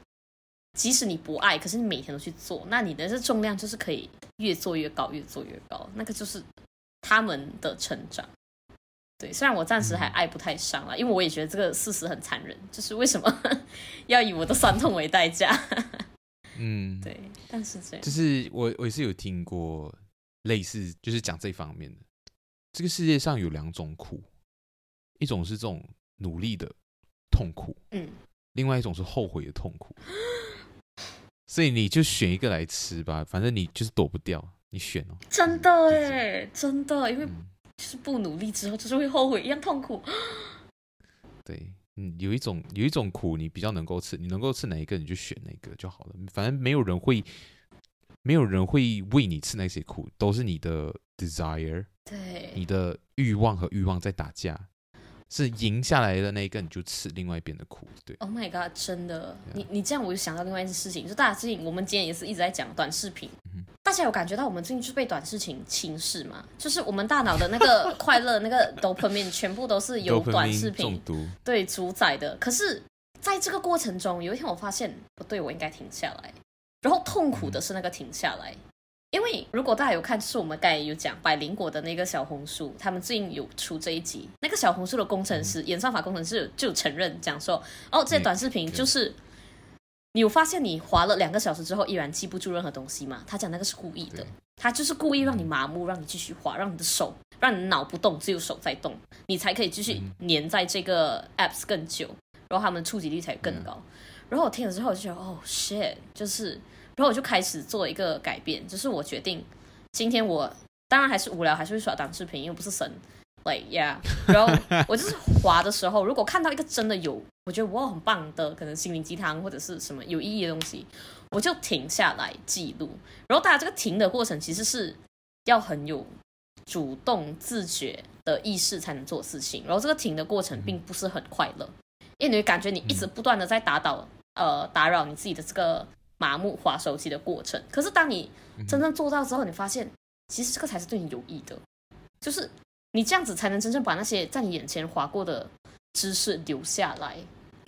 S2: 即使你不爱，可是你每天都去做，那你的这重量就是可以越做越高，越做越高，那个就是他们的成长。对，虽然我暂时还爱不太上了，嗯、因为我也觉得这个事实很残忍，就是为什么 要以我的酸痛为代价？
S1: 嗯，
S2: 对，但是这样，
S1: 就是我我也是有听过类似，就是讲这方面的。这个世界上有两种苦，一种是这种努力的痛苦，
S2: 嗯，
S1: 另外一种是后悔的痛苦。所以你就选一个来吃吧，反正你就是躲不掉，你选哦。
S2: 真的哎，真的，因为。嗯就是不努力之后，就是会后悔一样痛苦。
S1: 对，嗯，有一种有一种苦，你比较能够吃，你能够吃哪一个，你就选哪个就好了。反正没有人会，没有人会为你吃那些苦，都是你的 desire，
S2: 对，
S1: 你的欲望和欲望在打架。是赢下来的那一个，你就吃另外一边的苦，对。
S2: Oh my god，真的.你你这样我就想到另外一件事情，就大家最近我们今天也是一直在讲短视频，大家有感觉到我们最近是被短视频侵蚀吗？就是我们大脑的那个 快乐那个 dopamine 全部都是由短视频对主宰的。可是在这个过程中，有一天我发现不对，我应该停下来。然后痛苦的是那个停下来。嗯因为如果大家有看，就是我们刚才有讲百灵果的那个小红书，他们最近有出这一集，那个小红书的工程师、嗯、演算法工程师就承认讲说，哦，这些短视频就是，嗯、你有发现你滑了两个小时之后依然记不住任何东西吗？他讲那个是故意的，他就是故意让你麻木，让你继续滑，让你的手，让你脑不动，只有手在动，你才可以继续粘在这个 apps 更久，然后他们触及率才更高。嗯、然后我听了之后我就觉得，哦，shit，就是。然后我就开始做一个改变，就是我决定今天我当然还是无聊，还是会刷短视频，因为不是神，like yeah。然后我就是滑的时候，如果看到一个真的有我觉得哇很棒的，可能心灵鸡汤或者是什么有意义的东西，我就停下来记录。然后大家这个停的过程其实是要很有主动自觉的意识才能做事情。然后这个停的过程并不是很快乐，因为你会感觉你一直不断的在打倒呃打扰你自己的这个。麻木划手机的过程，可是当你真正做到之后，你发现其实这个才是对你有益的，就是你这样子才能真正把那些在你眼前划过的知识留下来，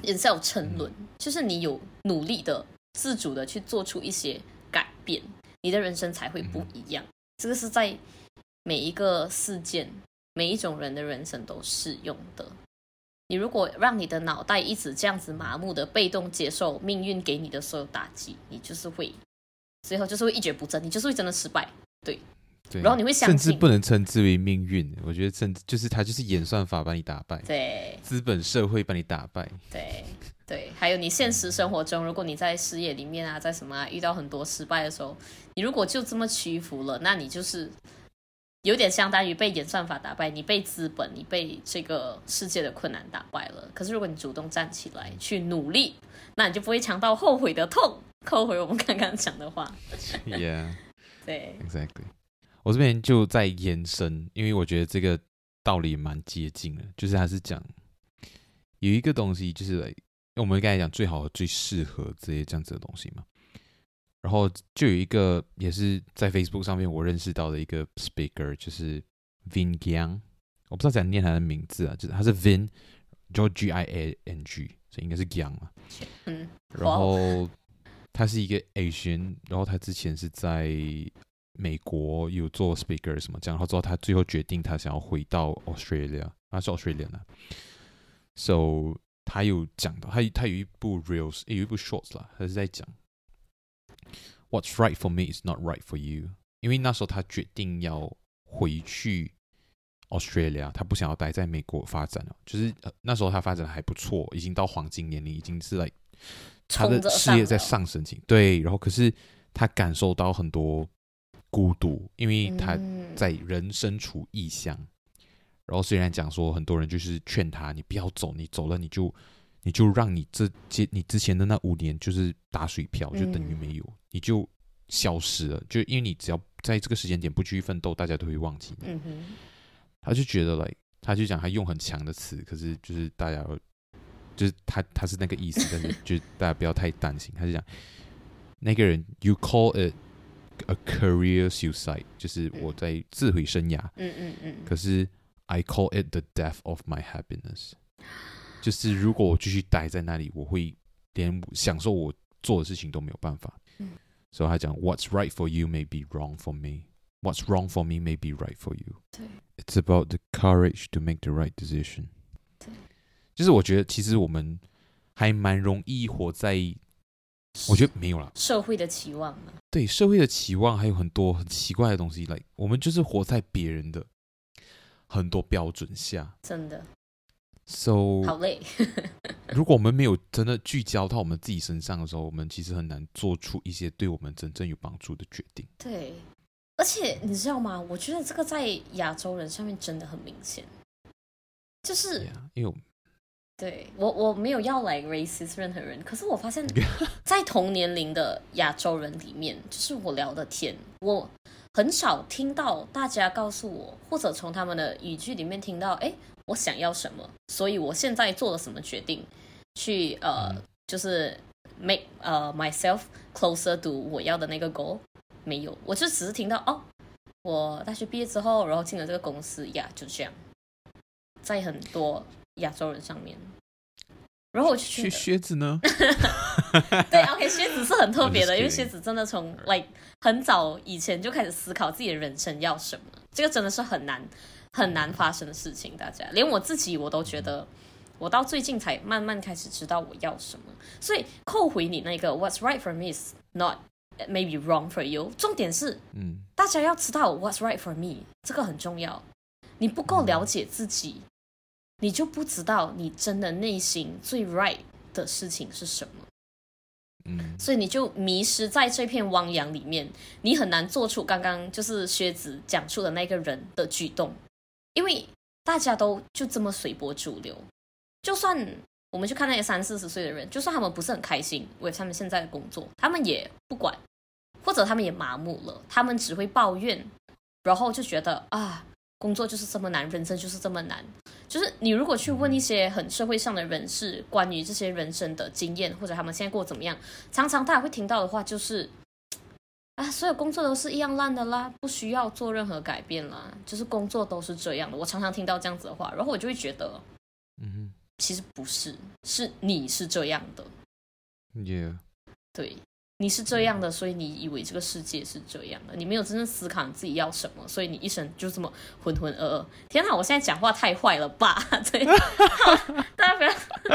S2: 也是有沉沦。就是你有努力的、自主的去做出一些改变，你的人生才会不一样。这个是在每一个事件、每一种人的人生都适用的。你如果让你的脑袋一直这样子麻木的被动接受命运给你的所有打击，你就是会最后就是会一蹶不振，你就是会真的失败。对，
S1: 对，
S2: 然后你会相信，
S1: 甚至不能称之为命运。我觉得甚至就是他就是演算法把你打败，
S2: 对，
S1: 资本社会把你打败，
S2: 对对。还有你现实生活中，如果你在事业里面啊，在什么啊，遇到很多失败的时候，你如果就这么屈服了，那你就是。有点相当于被演算法打败，你被资本，你被这个世界的困难打败了。可是如果你主动站起来去努力，那你就不会尝到后悔的痛。后悔我们刚刚讲的话。
S1: Yeah，
S2: 对
S1: ，Exactly。我这边就在延伸，因为我觉得这个道理蛮接近的，就是还是讲有一个东西，就是来，我们刚才讲最好、最适合这些这样子的东西嘛。然后就有一个也是在 Facebook 上面我认识到的一个 speaker，就是 Vin Giang，我不知道怎样念他的名字啊，就是他是 Vin，就 G I A N G，所以应该是 Giang 嘛。嗯。然后他是一个 Asian，然后他之前是在美国有做 speaker 什么这样，然后之后他最后决定他想要回到 Australia，他是 Australian 啊。So 他有讲到，他他有一部 reels，有一部 shorts 啦，他是在讲。What's right for me is not right for you。因为那时候他决定要回去 Australia，他不想要待在美国发展了。就是那时候他发展的还不错，已经到黄金年龄，已经是来、like, 他的事业在上升期。对，然后可是他感受到很多孤独，因为他在人身处异乡。嗯、然后虽然讲说很多人就是劝他，你不要走，你走了你就。你就让你这接你之前的那五年就是打水漂，就等于没有，嗯、你就消失了。就因为你只要在这个时间点不继续奋斗，大家都会忘记你。嗯、哼他就觉得，like，他就讲他用很强的词，可是就是大家就是他他是那个意思，但是就大家不要太担心。他就讲那个人，you call it a career suicide，就是我在自毁生涯。嗯嗯嗯。可是 I call it the death of my happiness。就是如果我继续待在那里，我会连享受我做的事情都没有办法。嗯，所以他讲，What's right for you may be wrong for me。what's wrong for me may be right for you。
S2: 对
S1: ，It's about the courage to make the right decision。
S2: 对，
S1: 就是我觉得其实我们还蛮容易活在，我觉得没有啦，
S2: 社会的期望嘛。
S1: 对，社会的期望还有很多很奇怪的东西来，like, 我们就是活在别人的很多标准下，
S2: 真的。
S1: So
S2: 好累。
S1: 如果我们没有真的聚焦到我们自己身上的时候，我们其实很难做出一些对我们真正有帮助的决定。
S2: 对，而且你知道吗？我觉得这个在亚洲人上面真的很明显，就是、
S1: yeah, 因为我
S2: 对我我没有要来 racist 任何人，可是我发现，在同年龄的亚洲人里面，就是我聊的天，我很少听到大家告诉我，或者从他们的语句里面听到，哎。我想要什么，所以我现在做了什么决定，去呃，嗯、就是 make 呃 myself closer to 我要的那个 goal。没有，我就只是听到哦，我大学毕业之后，然后进了这个公司呀，就这样。在很多亚洲人上面，然后我就觉得
S1: 靴子呢？
S2: 对，OK，靴子是很特别的，因为靴子真的从 like 很早以前就开始思考自己的人生要什么，这个真的是很难。很难发生的事情，大家连我自己我都觉得，我到最近才慢慢开始知道我要什么。所以扣回你那个 "What's right for me is not maybe wrong for you"，重点是，嗯，大家要知道 "What's right for me"，这个很重要。你不够了解自己，你就不知道你真的内心最 right 的事情是什么。嗯，所以你就迷失在这片汪洋里面，你很难做出刚刚就是靴子讲述的那个人的举动。因为大家都就这么随波逐流，就算我们去看那些三四十岁的人，就算他们不是很开心为他们现在的工作，他们也不管，或者他们也麻木了，他们只会抱怨，然后就觉得啊，工作就是这么难，人生就是这么难。就是你如果去问一些很社会上的人士关于这些人生的经验，或者他们现在过怎么样，常常大家会听到的话就是。啊，所有工作都是一样烂的啦，不需要做任何改变啦，就是工作都是这样的。我常常听到这样子的话，然后我就会觉得，嗯哼，其实不是，是你是这样的
S1: ，Yeah，
S2: 对，你是这样的，所以你以为这个世界是这样的，你没有真正思考你自己要什么，所以你一生就这么浑浑噩噩。天哪，我现在讲话太坏了吧？对，大家不要，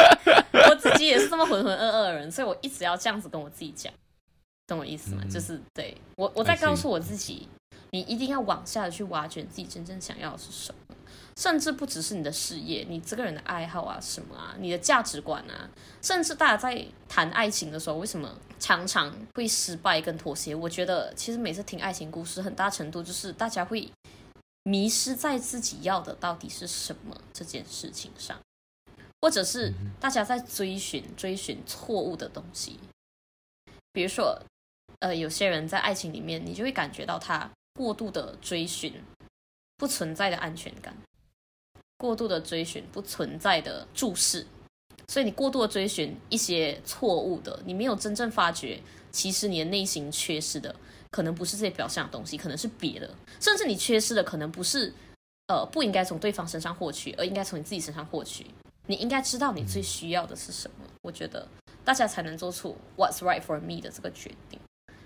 S2: 我自己也是这么浑浑噩噩的人，所以我一直要这样子跟我自己讲。懂我意思吗？嗯、就是对我，我在告诉我自己，你一定要往下的去挖掘自己真正想要的是什么，甚至不只是你的事业，你这个人的爱好啊，什么啊，你的价值观啊，甚至大家在谈爱情的时候，为什么常常会失败跟妥协？我觉得其实每次听爱情故事，很大程度就是大家会迷失在自己要的到底是什么这件事情上，或者是大家在追寻追寻错误的东西，比如说。呃，有些人在爱情里面，你就会感觉到他过度的追寻不存在的安全感，过度的追寻不存在的注视，所以你过度的追寻一些错误的，你没有真正发觉，其实你的内心缺失的，可能不是这些表象的东西，可能是别的，甚至你缺失的可能不是，呃，不应该从对方身上获取，而应该从你自己身上获取。你应该知道你最需要的是什么，我觉得大家才能做出 What's right for me 的这个决定。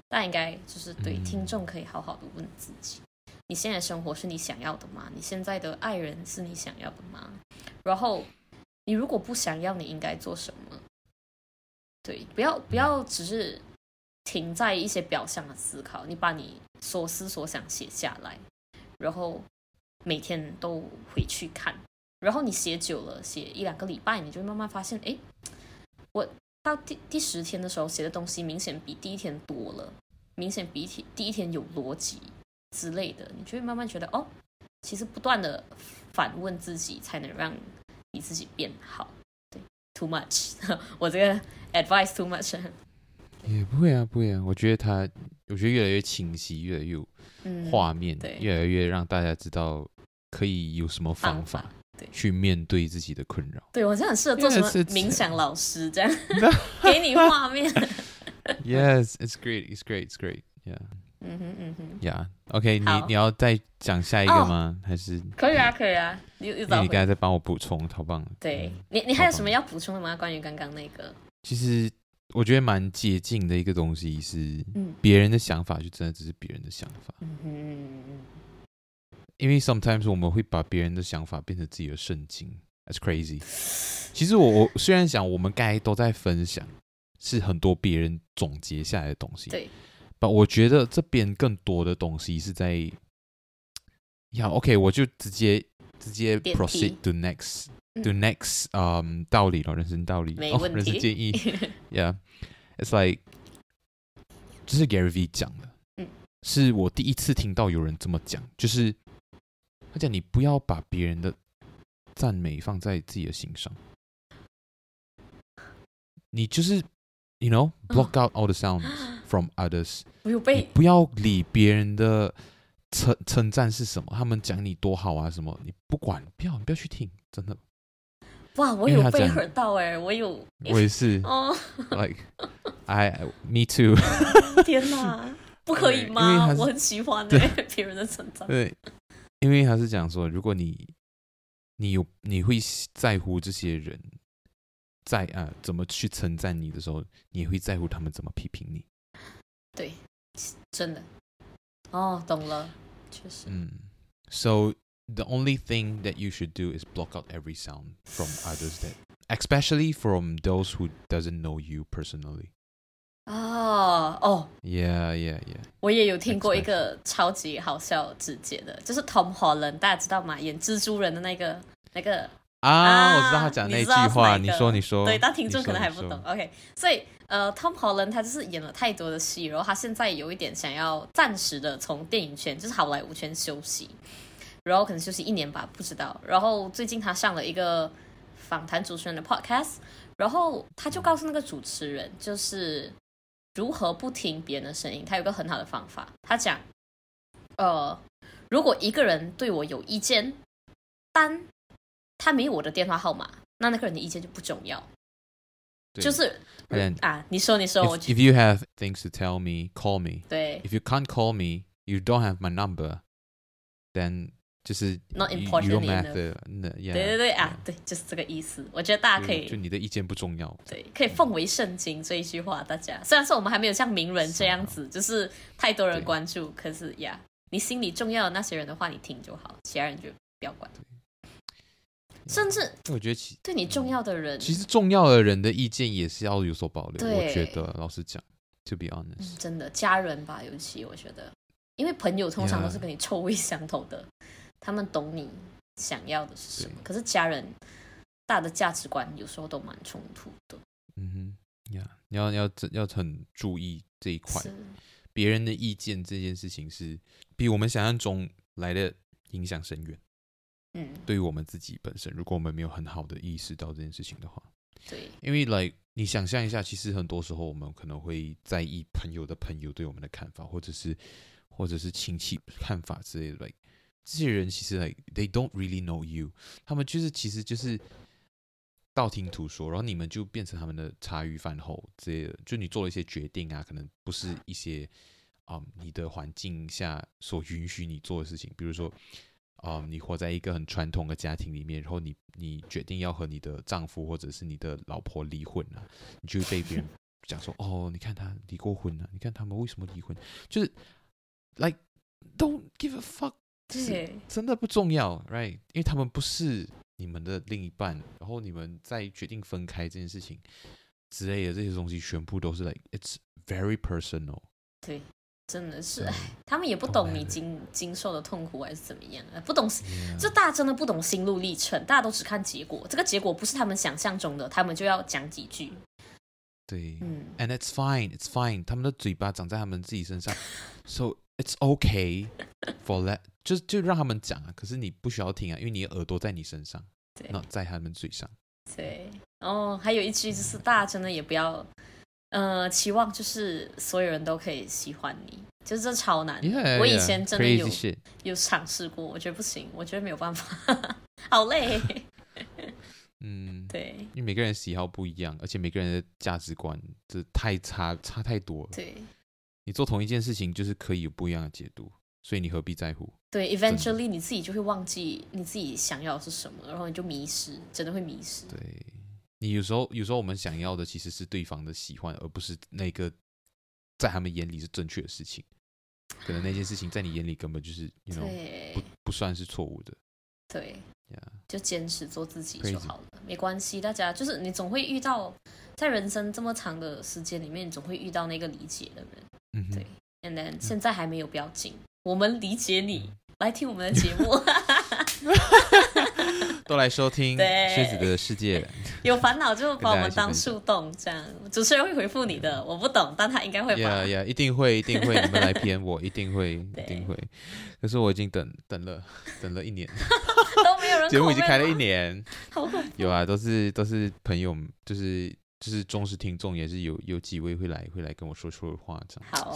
S2: 那应该就是对听众可以好好的问自己：你现在生活是你想要的吗？你现在的爱人是你想要的吗？然后你如果不想要，你应该做什么？对，不要不要只是停在一些表象的思考，你把你所思所想写下来，然后每天都回去看，然后你写久了，写一两个礼拜，你就会慢慢发现，哎，我到第第十天的时候写的东西明显比第一天多了。明显比起第一天有逻辑之类的，你就会慢慢觉得哦，其实不断的反问自己，才能让你自己变好。对，too much，我这个 advice too much。
S1: 也不会啊，不会啊，我觉得他，我觉得越来越清晰，越来越有画面，嗯、对，越来越让大家知道可以有什么方法，对，去面对自己的困扰。对，
S2: 我真的很适合做什么冥想老师这样，给你画面。
S1: Yes, it's great. It's great. It's great. Yeah.
S2: 嗯哼嗯哼。
S1: Yeah. OK，你你要再讲下一个吗？还是
S2: 可以啊，可以啊。你你刚
S1: 才在帮我补充，好棒。
S2: 对你，你还有什么要补充的吗？关于刚刚那个？
S1: 其实我觉得蛮接近的一个东西是，
S2: 嗯，
S1: 别人的想法就真的只是别人的想法。
S2: 嗯嗯
S1: 因为 sometimes 我们会把别人的想法变成自己的圣经，That's crazy。其实我我虽然想我们刚才都在分享，是很多别人总结下来的东西，
S2: 对，
S1: 但我觉得这边更多的东西是在，呀，OK，我就直接直接 proceed to next to next，嗯，道理了，人生道理，哦，人生建议，Yeah，it's like，这是 Gary V 讲的，嗯，是我第一次听到有人这么讲，就是。他讲：“你不要把别人的赞美放在自己的心上，你就是，you know，block out all the sounds from others。你不要理别人的称称赞是什么，他们讲你多好啊什么，你不管，不要，你不要去听，真的。
S2: 哇，我有被到哎，我有，
S1: 我也是。哦，like I me too。
S2: 天哪，不可以吗？我很喜欢哎，别人的称赞。
S1: 对。”因为他是讲说，如果你你有你会在乎这些人在啊怎么去称赞你的时候，你也会在乎他们怎么批评你。
S2: 对，真的。哦，懂了，确实。
S1: 嗯，So the only thing that you should do is block out every sound from others that, especially from those who doesn't know you personally.
S2: 哦哦
S1: ，Yeah Yeah Yeah，
S2: 我也有听过一个超级好笑直接的，就是 Tom Holland，大家知道吗？演蜘蛛人的那个那个
S1: 啊，啊，我知道他讲那句话，你说你说，
S2: 对，但听众可能还不懂。OK，所以呃，Tom Holland 他就是演了太多的戏，然后他现在有一点想要暂时的从电影圈，就是好莱坞圈休息，然后可能休息一年吧，不知道。然后最近他上了一个访谈主持人的 Podcast，然后他就告诉那个主持人，就是。如何不听别人的声音？他有个很好的方法。他讲，呃，如果一个人对我有意见，但他没有我的电话号码，那那个人的意见就不重要。就是啊，你说你说，我
S1: If you have things to tell me, call me.
S2: 对。
S1: If you can't call me, you don't have my number. Then 就是
S2: not important。对对对啊，对，就是这个意思。我觉得大家可以，
S1: 就你的意见不重要。
S2: 对，可以奉为圣经这一句话，大家虽然说我们还没有像名人这样子，就是太多人关注，可是呀，你心里重要的那些人的话，你听就好，其他人就不要管。甚至
S1: 我觉得其
S2: 对你重要的人，
S1: 其实重要的人的意见也是要有所保留。我觉得，老实讲，to be honest，
S2: 真的家人吧，尤其我觉得，因为朋友通常都是跟你臭味相投的。他们懂你想要的是什么，可是家人大的价值观有时候都蛮冲突的。
S1: 嗯哼，呀、yeah，你要要要很注意这一块，别人的意见这件事情是比我们想象中来的影响深远。嗯，对于我们自己本身，如果我们没有很好的意识到这件事情的话，
S2: 对，
S1: 因为来、like, 你想象一下，其实很多时候我们可能会在意朋友的朋友对我们的看法，或者是或者是亲戚看法之类的，like, 这些人其实 like they don't really know you，他们就是其实就是道听途说，然后你们就变成他们的茶余饭后之类的。就你做了一些决定啊，可能不是一些啊、你的环境下所允许你做的事情。比如说啊、你活在一个很传统的家庭里面，然后你你决定要和你的丈夫或者是你的老婆离婚了、啊，你就会被别人讲说哦，你看他离过婚了、啊，你看他们为什么离婚？就是 like don't give a fuck。是真的不重要，right？因为他们不是你们的另一半，然后你们在决定分开这件事情之类的这些东西，全部都是 like it's very personal。
S2: 对，真的是，哎，他们也不懂你经经受的痛苦还是怎么样，不懂.就大家真的不懂心路历程，大家都只看结果，这个结果不是他们想象中的，他们就要讲几句。
S1: 对，嗯，and it's fine，it's fine，他们的嘴巴长在他们自己身上，so it's okay for that。就就让他们讲啊，可是你不需要听啊，因为你的耳朵在你身上，那在他们嘴上。
S2: 对，哦，还有一句就是，大家真的也不要，呃，期望就是所有人都可以喜欢你，就是这超难。
S1: Yeah,
S2: 我以前真的有有尝试过，我觉得不行，我觉得没有办法，好累。
S1: 嗯，
S2: 对，
S1: 因为每个人喜好不一样，而且每个人的价值观这太差，差太多了。
S2: 对，
S1: 你做同一件事情，就是可以有不一样的解读。所以你何必在乎？
S2: 对，eventually 你自己就会忘记你自己想要的是什么，然后你就迷失，真的会迷失。
S1: 对，你有时候有时候我们想要的其实是对方的喜欢，而不是那个在他们眼里是正确的事情。可能那件事情在你眼里根本就是，you know, 不不算是错误的。
S2: 对
S1: ，Yeah.
S2: 就坚持做自己就好了.没关系。大家就是你总会遇到，在人生这么长的时间里面，你总会遇到那个理解的人。
S1: 嗯哼，
S2: 对。And then 现在还没有不要紧，我们理解你，来听我们的节目。
S1: 都来收听狮子的世界，
S2: 有烦恼就把我们当树洞，这样主持人会回复你的。我不懂，但他应该会。
S1: 呀呀，一定会，一定会，你们来编我，一定会，一定会。可是我已经等等了，等了一年，
S2: 都没有人。
S1: 节目已经开了一年，有啊，都是都是朋友，就是就是忠实听众，也是有有几位会来会来跟我说说话，这样。
S2: 好，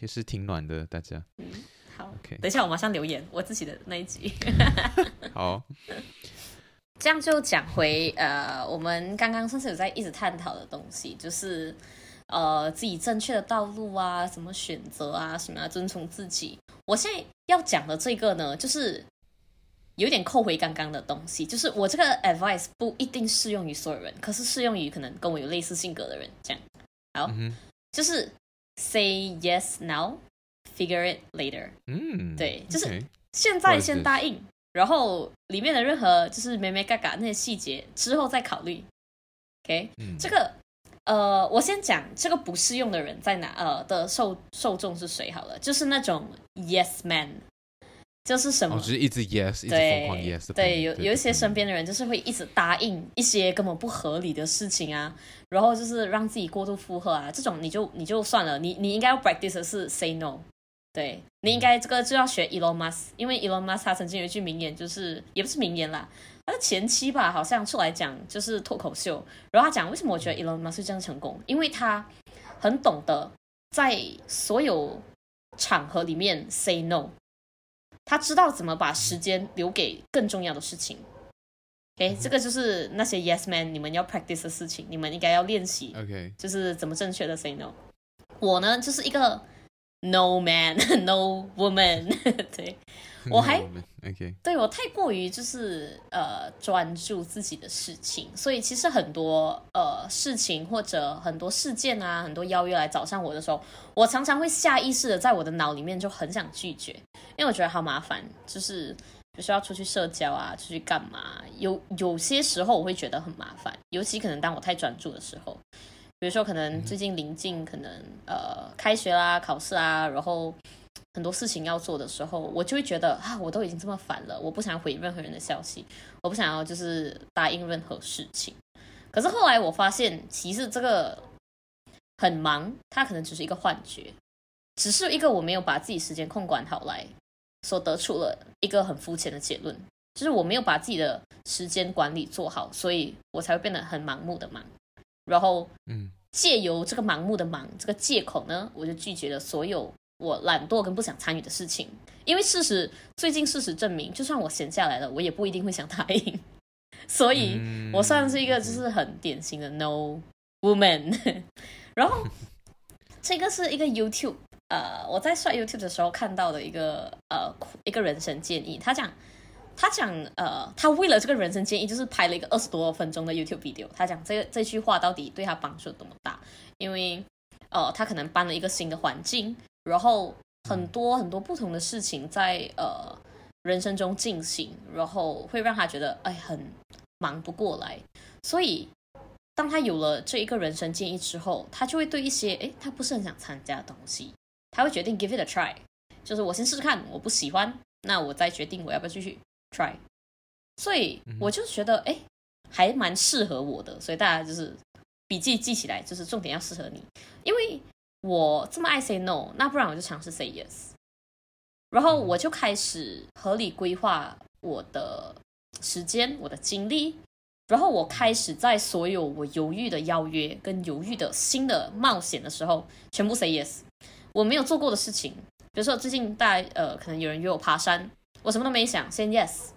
S1: 也是挺暖的，大家。
S2: 嗯，好
S1: ，OK。
S2: 等一下，我马上留言我自己的那一集。
S1: 好。
S2: 这样就讲回呃，我们刚刚甚至有在一直探讨的东西，就是呃自己正确的道路啊，什么选择啊，什么要遵从自己。我现在要讲的这个呢，就是有点扣回刚刚的东西，就是我这个 advice 不一定适用于所有人，可是适用于可能跟我有类似性格的人。这样好，嗯、就是 say yes now, figure it later。嗯，对，就是现在先答应。然后里面的任何就是咩咩嘎嘎那些细节之后再考虑，OK？、嗯、这个呃，我先讲这个不适用的人在哪？呃的受受众是谁？好了，就是那种 Yes Man，就是什么？
S1: 哦、就是一直 Yes，
S2: 对
S1: 一直疯狂 Yes 对。
S2: 对，有有一些身边的人就是会一直答应一些根本不合理的事情啊，然后就是让自己过度负荷啊，这种你就你就算了，你你应该要 practice 的是 Say No。对，你应该这个就要学 Elon Musk，因为 Elon Musk 他曾经有一句名言，就是也不是名言啦，他的前期吧，好像出来讲就是脱口秀，然后他讲为什么我觉得 Elon Musk 是这样成功，因为他很懂得在所有场合里面 say no，他知道怎么把时间留给更重要的事情。OK，这个就是那些 Yes Man 你们要 practice 的事情，你们应该要练习。OK，就是怎么正确的 say no。我呢，就是一个。No man, no woman 对。我还
S1: OK，
S2: 对我太过于就是呃专注自己的事情，所以其实很多呃事情或者很多事件啊，很多邀约来找上我的时候，我常常会下意识的在我的脑里面就很想拒绝，因为我觉得好麻烦，就是比如说要出去社交啊，出去干嘛，有有些时候我会觉得很麻烦，尤其可能当我太专注的时候。比如说，可能最近临近，可能呃开学啦、考试啊，然后很多事情要做的时候，我就会觉得啊，我都已经这么烦了，我不想回任何人的消息，我不想要就是答应任何事情。可是后来我发现，其实这个很忙，它可能只是一个幻觉，只是一个我没有把自己时间控管好来所得出了一个很肤浅的结论，就是我没有把自己的时间管理做好，所以我才会变得很盲目的忙。然后，嗯，借由这个盲目的忙这个借口呢，我就拒绝了所有我懒惰跟不想参与的事情。因为事实，最近事实证明，就算我闲下来了，我也不一定会想答应。所以，我算是一个就是很典型的 No Woman。然后，这个是一个 YouTube，呃，我在刷 YouTube 的时候看到的一个呃一个人生建议，他讲。他讲，呃，他为了这个人生建议，就是拍了一个二十多分钟的 YouTube video。他讲这个这句话到底对他帮助有多么大？因为，呃，他可能搬了一个新的环境，然后很多很多不同的事情在呃人生中进行，然后会让他觉得哎很忙不过来。所以，当他有了这一个人生建议之后，他就会对一些哎他不是很想参加的东西，他会决定 give it a try，就是我先试试看，我不喜欢，那我再决定我要不要继续。try，所以我就觉得哎，还蛮适合我的，所以大家就是笔记记起来，就是重点要适合你，因为我这么爱 say no，那不然我就尝试 say yes，然后我就开始合理规划我的时间、我的精力，然后我开始在所有我犹豫的邀约跟犹豫的新的冒险的时候，全部 say yes。我没有做过的事情，比如说最近大家呃，可能有人约我爬山。我什么都没想，先 yes，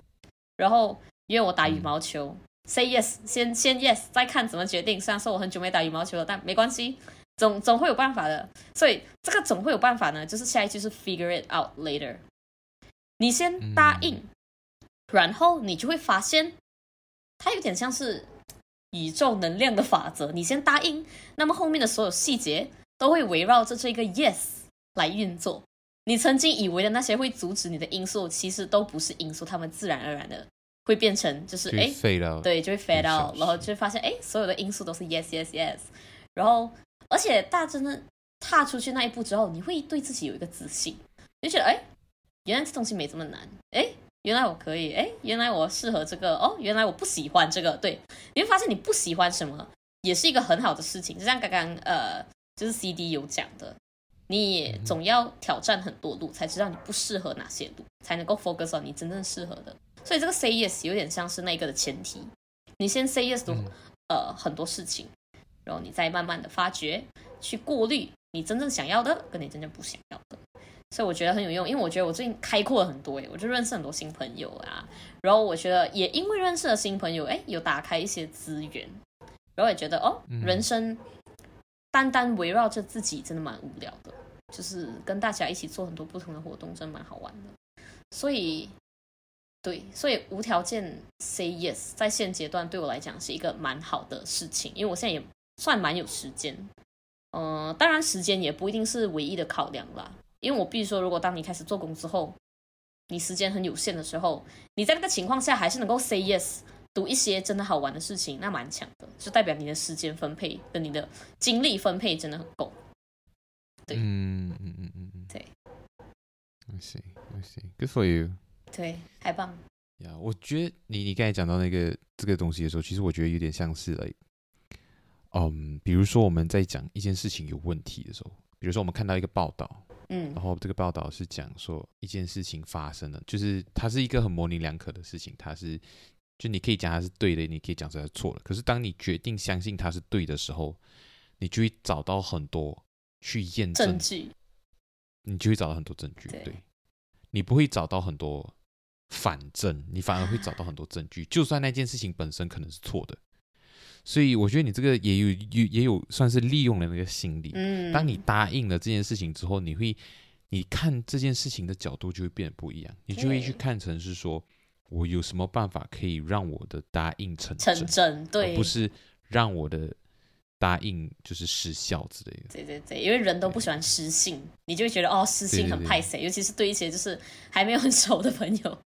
S2: 然后约我打羽毛球，嗯，say yes，先先 yes，再看怎么决定。虽然说我很久没打羽毛球了，但没关系，总总会有办法的。所以这个总会有办法呢，就是下一句是 figure it out later。你先答应，嗯，然后你就会发现，它有点像是宇宙能量的法则，你先答应，那么后面的所有细节都会围绕着这个 yes 来运作。你曾经以为的那些会阻止你的因素，其实都不是因素，他们自然而然的会变成就是哎，对，就会 fade out，然后就会发现哎，所有的因素都是 yes yes yes，然后而且大真的踏出去那一步之后，你会对自己有一个自信，你觉得哎，原来这东西没这么难，哎。原来我可以，哎，原来我适合这个，哦，原来我不喜欢这个，对，你会发现你不喜欢什么，也是一个很好的事情。就像刚刚呃，就是 CD 有讲的，你也总要挑战很多路，才知道你不适合哪些路，才能够 focus on 你真正适合的。所以这个 say yes 有点像是那个的前提，你先 say yes 呃很多事情，然后你再慢慢的发掘，去过滤你真正想要的跟你真正不想要的。所以我觉得很有用，因为我觉得我最近开阔了很多诶，我就认识很多新朋友啊，然后我觉得也因为认识了新朋友，哎，有打开一些资源，然后也觉得哦，人生单单围绕着自己真的蛮无聊的，就是跟大家一起做很多不同的活动，真蛮好玩的。所以，对，所以无条件 say yes，在现阶段对我来讲是一个蛮好的事情，因为我现在也算蛮有时间，嗯、呃，当然时间也不一定是唯一的考量啦。因为我必须说，如果当你开始做工之后，你时间很有限的时候，你在那个情况下还是能够 say yes，读一些真的好玩的事情，那蛮强的，就代表你的时间分配跟你的精力分配真的很够。对，嗯嗯嗯嗯嗯，对。
S1: I see, I see. Good for you.
S2: 对，太棒。
S1: 呀，yeah, 我觉得你你刚才讲到那个这个东西的时候，其实我觉得有点像是来，嗯，比如说我们在讲一件事情有问题的时候，比如说我们看到一个报道。
S2: 嗯，
S1: 然后这个报道是讲说一件事情发生了，就是它是一个很模棱两可的事情，它是就你可以讲它是对的，你可以讲它是错的。可是当你决定相信它是对的时候，你就会找到很多去验证，证据，你就会找到很多证据。对，对，你不会找到很多反证，你反而会找到很多证据，就算那件事情本身可能是错的。所以我觉得你这个也有有也有算是利用了那个心理。嗯，当你答应了这件事情之后，你会你看这件事情的角度就会变得不一样，你就会去看成是说，我有什么办法可以让我的答应成真，
S2: 成真，对，
S1: 而不是让我的答应就是失效之类的。
S2: 对对对，因为人都不喜欢失信，你就会觉得哦，失信很派谁，尤其是对一些就是还没有很熟的朋友，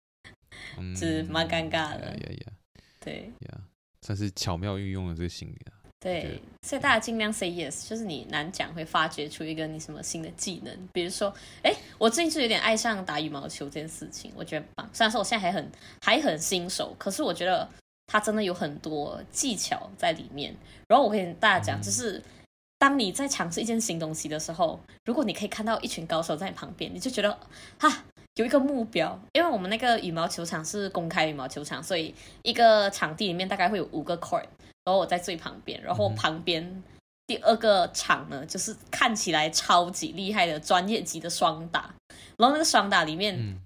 S2: 嗯，是蛮尴尬的。
S1: 呀呀，
S2: 对
S1: 呀。算是巧妙运用了这个心理啊。
S2: 对，所以大家尽量 say yes，就是你难讲会发掘出一个你什么新的技能，比如说，哎，我最近就有点爱上打羽毛球这件事情，我觉得棒。虽然说我现在还很还很新手，可是我觉得它真的有很多技巧在里面。然后我跟大家讲，嗯、就是当你在尝试一件新东西的时候，如果你可以看到一群高手在你旁边，你就觉得哈。有一个目标，因为我们那个羽毛球场是公开羽毛球场，所以一个场地里面大概会有五个 court，然后我在最旁边，然后旁边第二个场呢，就是看起来超级厉害的专业级的双打，然后那个双打里面，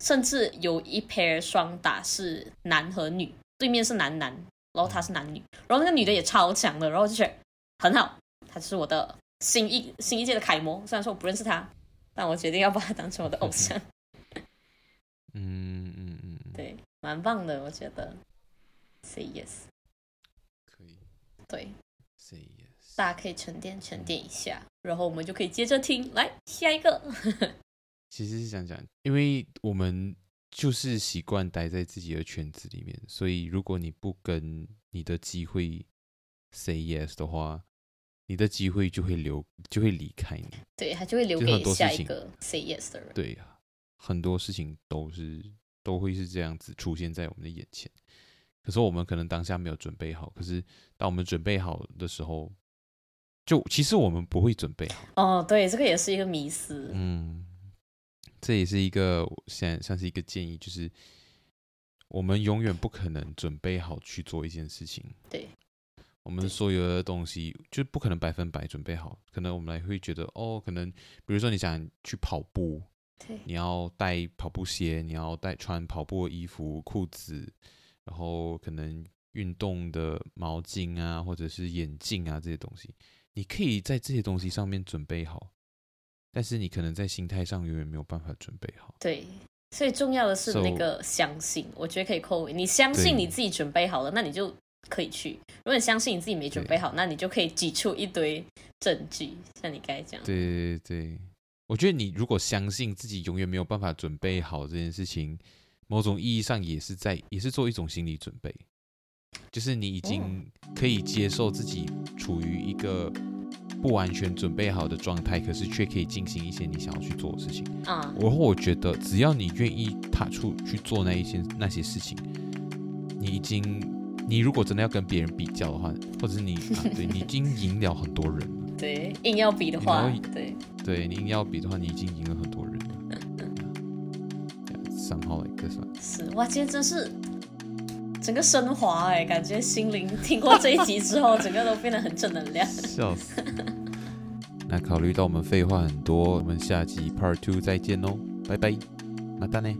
S2: 甚至有一 pair 双打是男和女，对面是男男，然后他是男女，然后那个女的也超强的，然后我就觉得很好，他是我的新一新一届的楷模，虽然说我不认识他，但我决定要把他当成我的偶像。
S1: 嗯嗯嗯，
S2: 对，蛮棒的，我觉得。Say yes。对
S1: ，Say yes，
S2: 大家可以沉淀沉淀一下，嗯、然后我们就可以接着听，来下一个。
S1: 其实是想讲，因为我们就是习惯待在自己的圈子里面，所以如果你不跟你的机会 say yes 的话，你的机会就会留，就会离开你。
S2: 对，他就会留给下一个 say yes 的人。
S1: 对呀、啊。很多事情都是都会是这样子出现在我们的眼前，可是我们可能当下没有准备好。可是当我们准备好的时候，就其实我们不会准备好。
S2: 哦，对，这个也是一个迷思。
S1: 嗯，这也是一个现在像是一个建议，就是我们永远不可能准备好去做一件事情。
S2: 对，
S1: 我们所有的东西就不可能百分百准备好。可能我们还会觉得，哦，可能比如说你想去跑步。
S2: 对
S1: 你要带跑步鞋，你要带穿跑步的衣服、裤子，然后可能运动的毛巾啊，或者是眼镜啊这些东西，你可以在这些东西上面准备好，但是你可能在心态上永远没有办法准备好。
S2: 对，所以重要的是那个相信，So, 我觉得可以扣。你相信你自己准备好了，那你就可以去。如果你相信你自己没准备好，那你就可以挤出一堆证据，像你刚才讲。
S1: 对对对，我觉得你如果相信自己永远没有办法准备好这件事情，某种意义上也是在也是做一种心理准备，就是你已经可以接受自己处于一个。不完全准备好的状态，可是却可以进行一些你想要去做的事情。啊、uh.，然后我觉得，只要你愿意踏出去做那一些那些事情，你已经，你如果真的要跟别人比较的话，或者是你，啊、对 你已经赢了很多人了。
S2: 对，硬要比的话，对，
S1: 对你硬要比的话，你已经赢了很多。三号来个算
S2: 是哇，今天真是整个升华哎，感觉心灵听过这一集之后，整个都变得很正能量。
S1: 笑死。那考虑到我们废话很多，我们下集 Part Two 再见喽，拜拜，またね。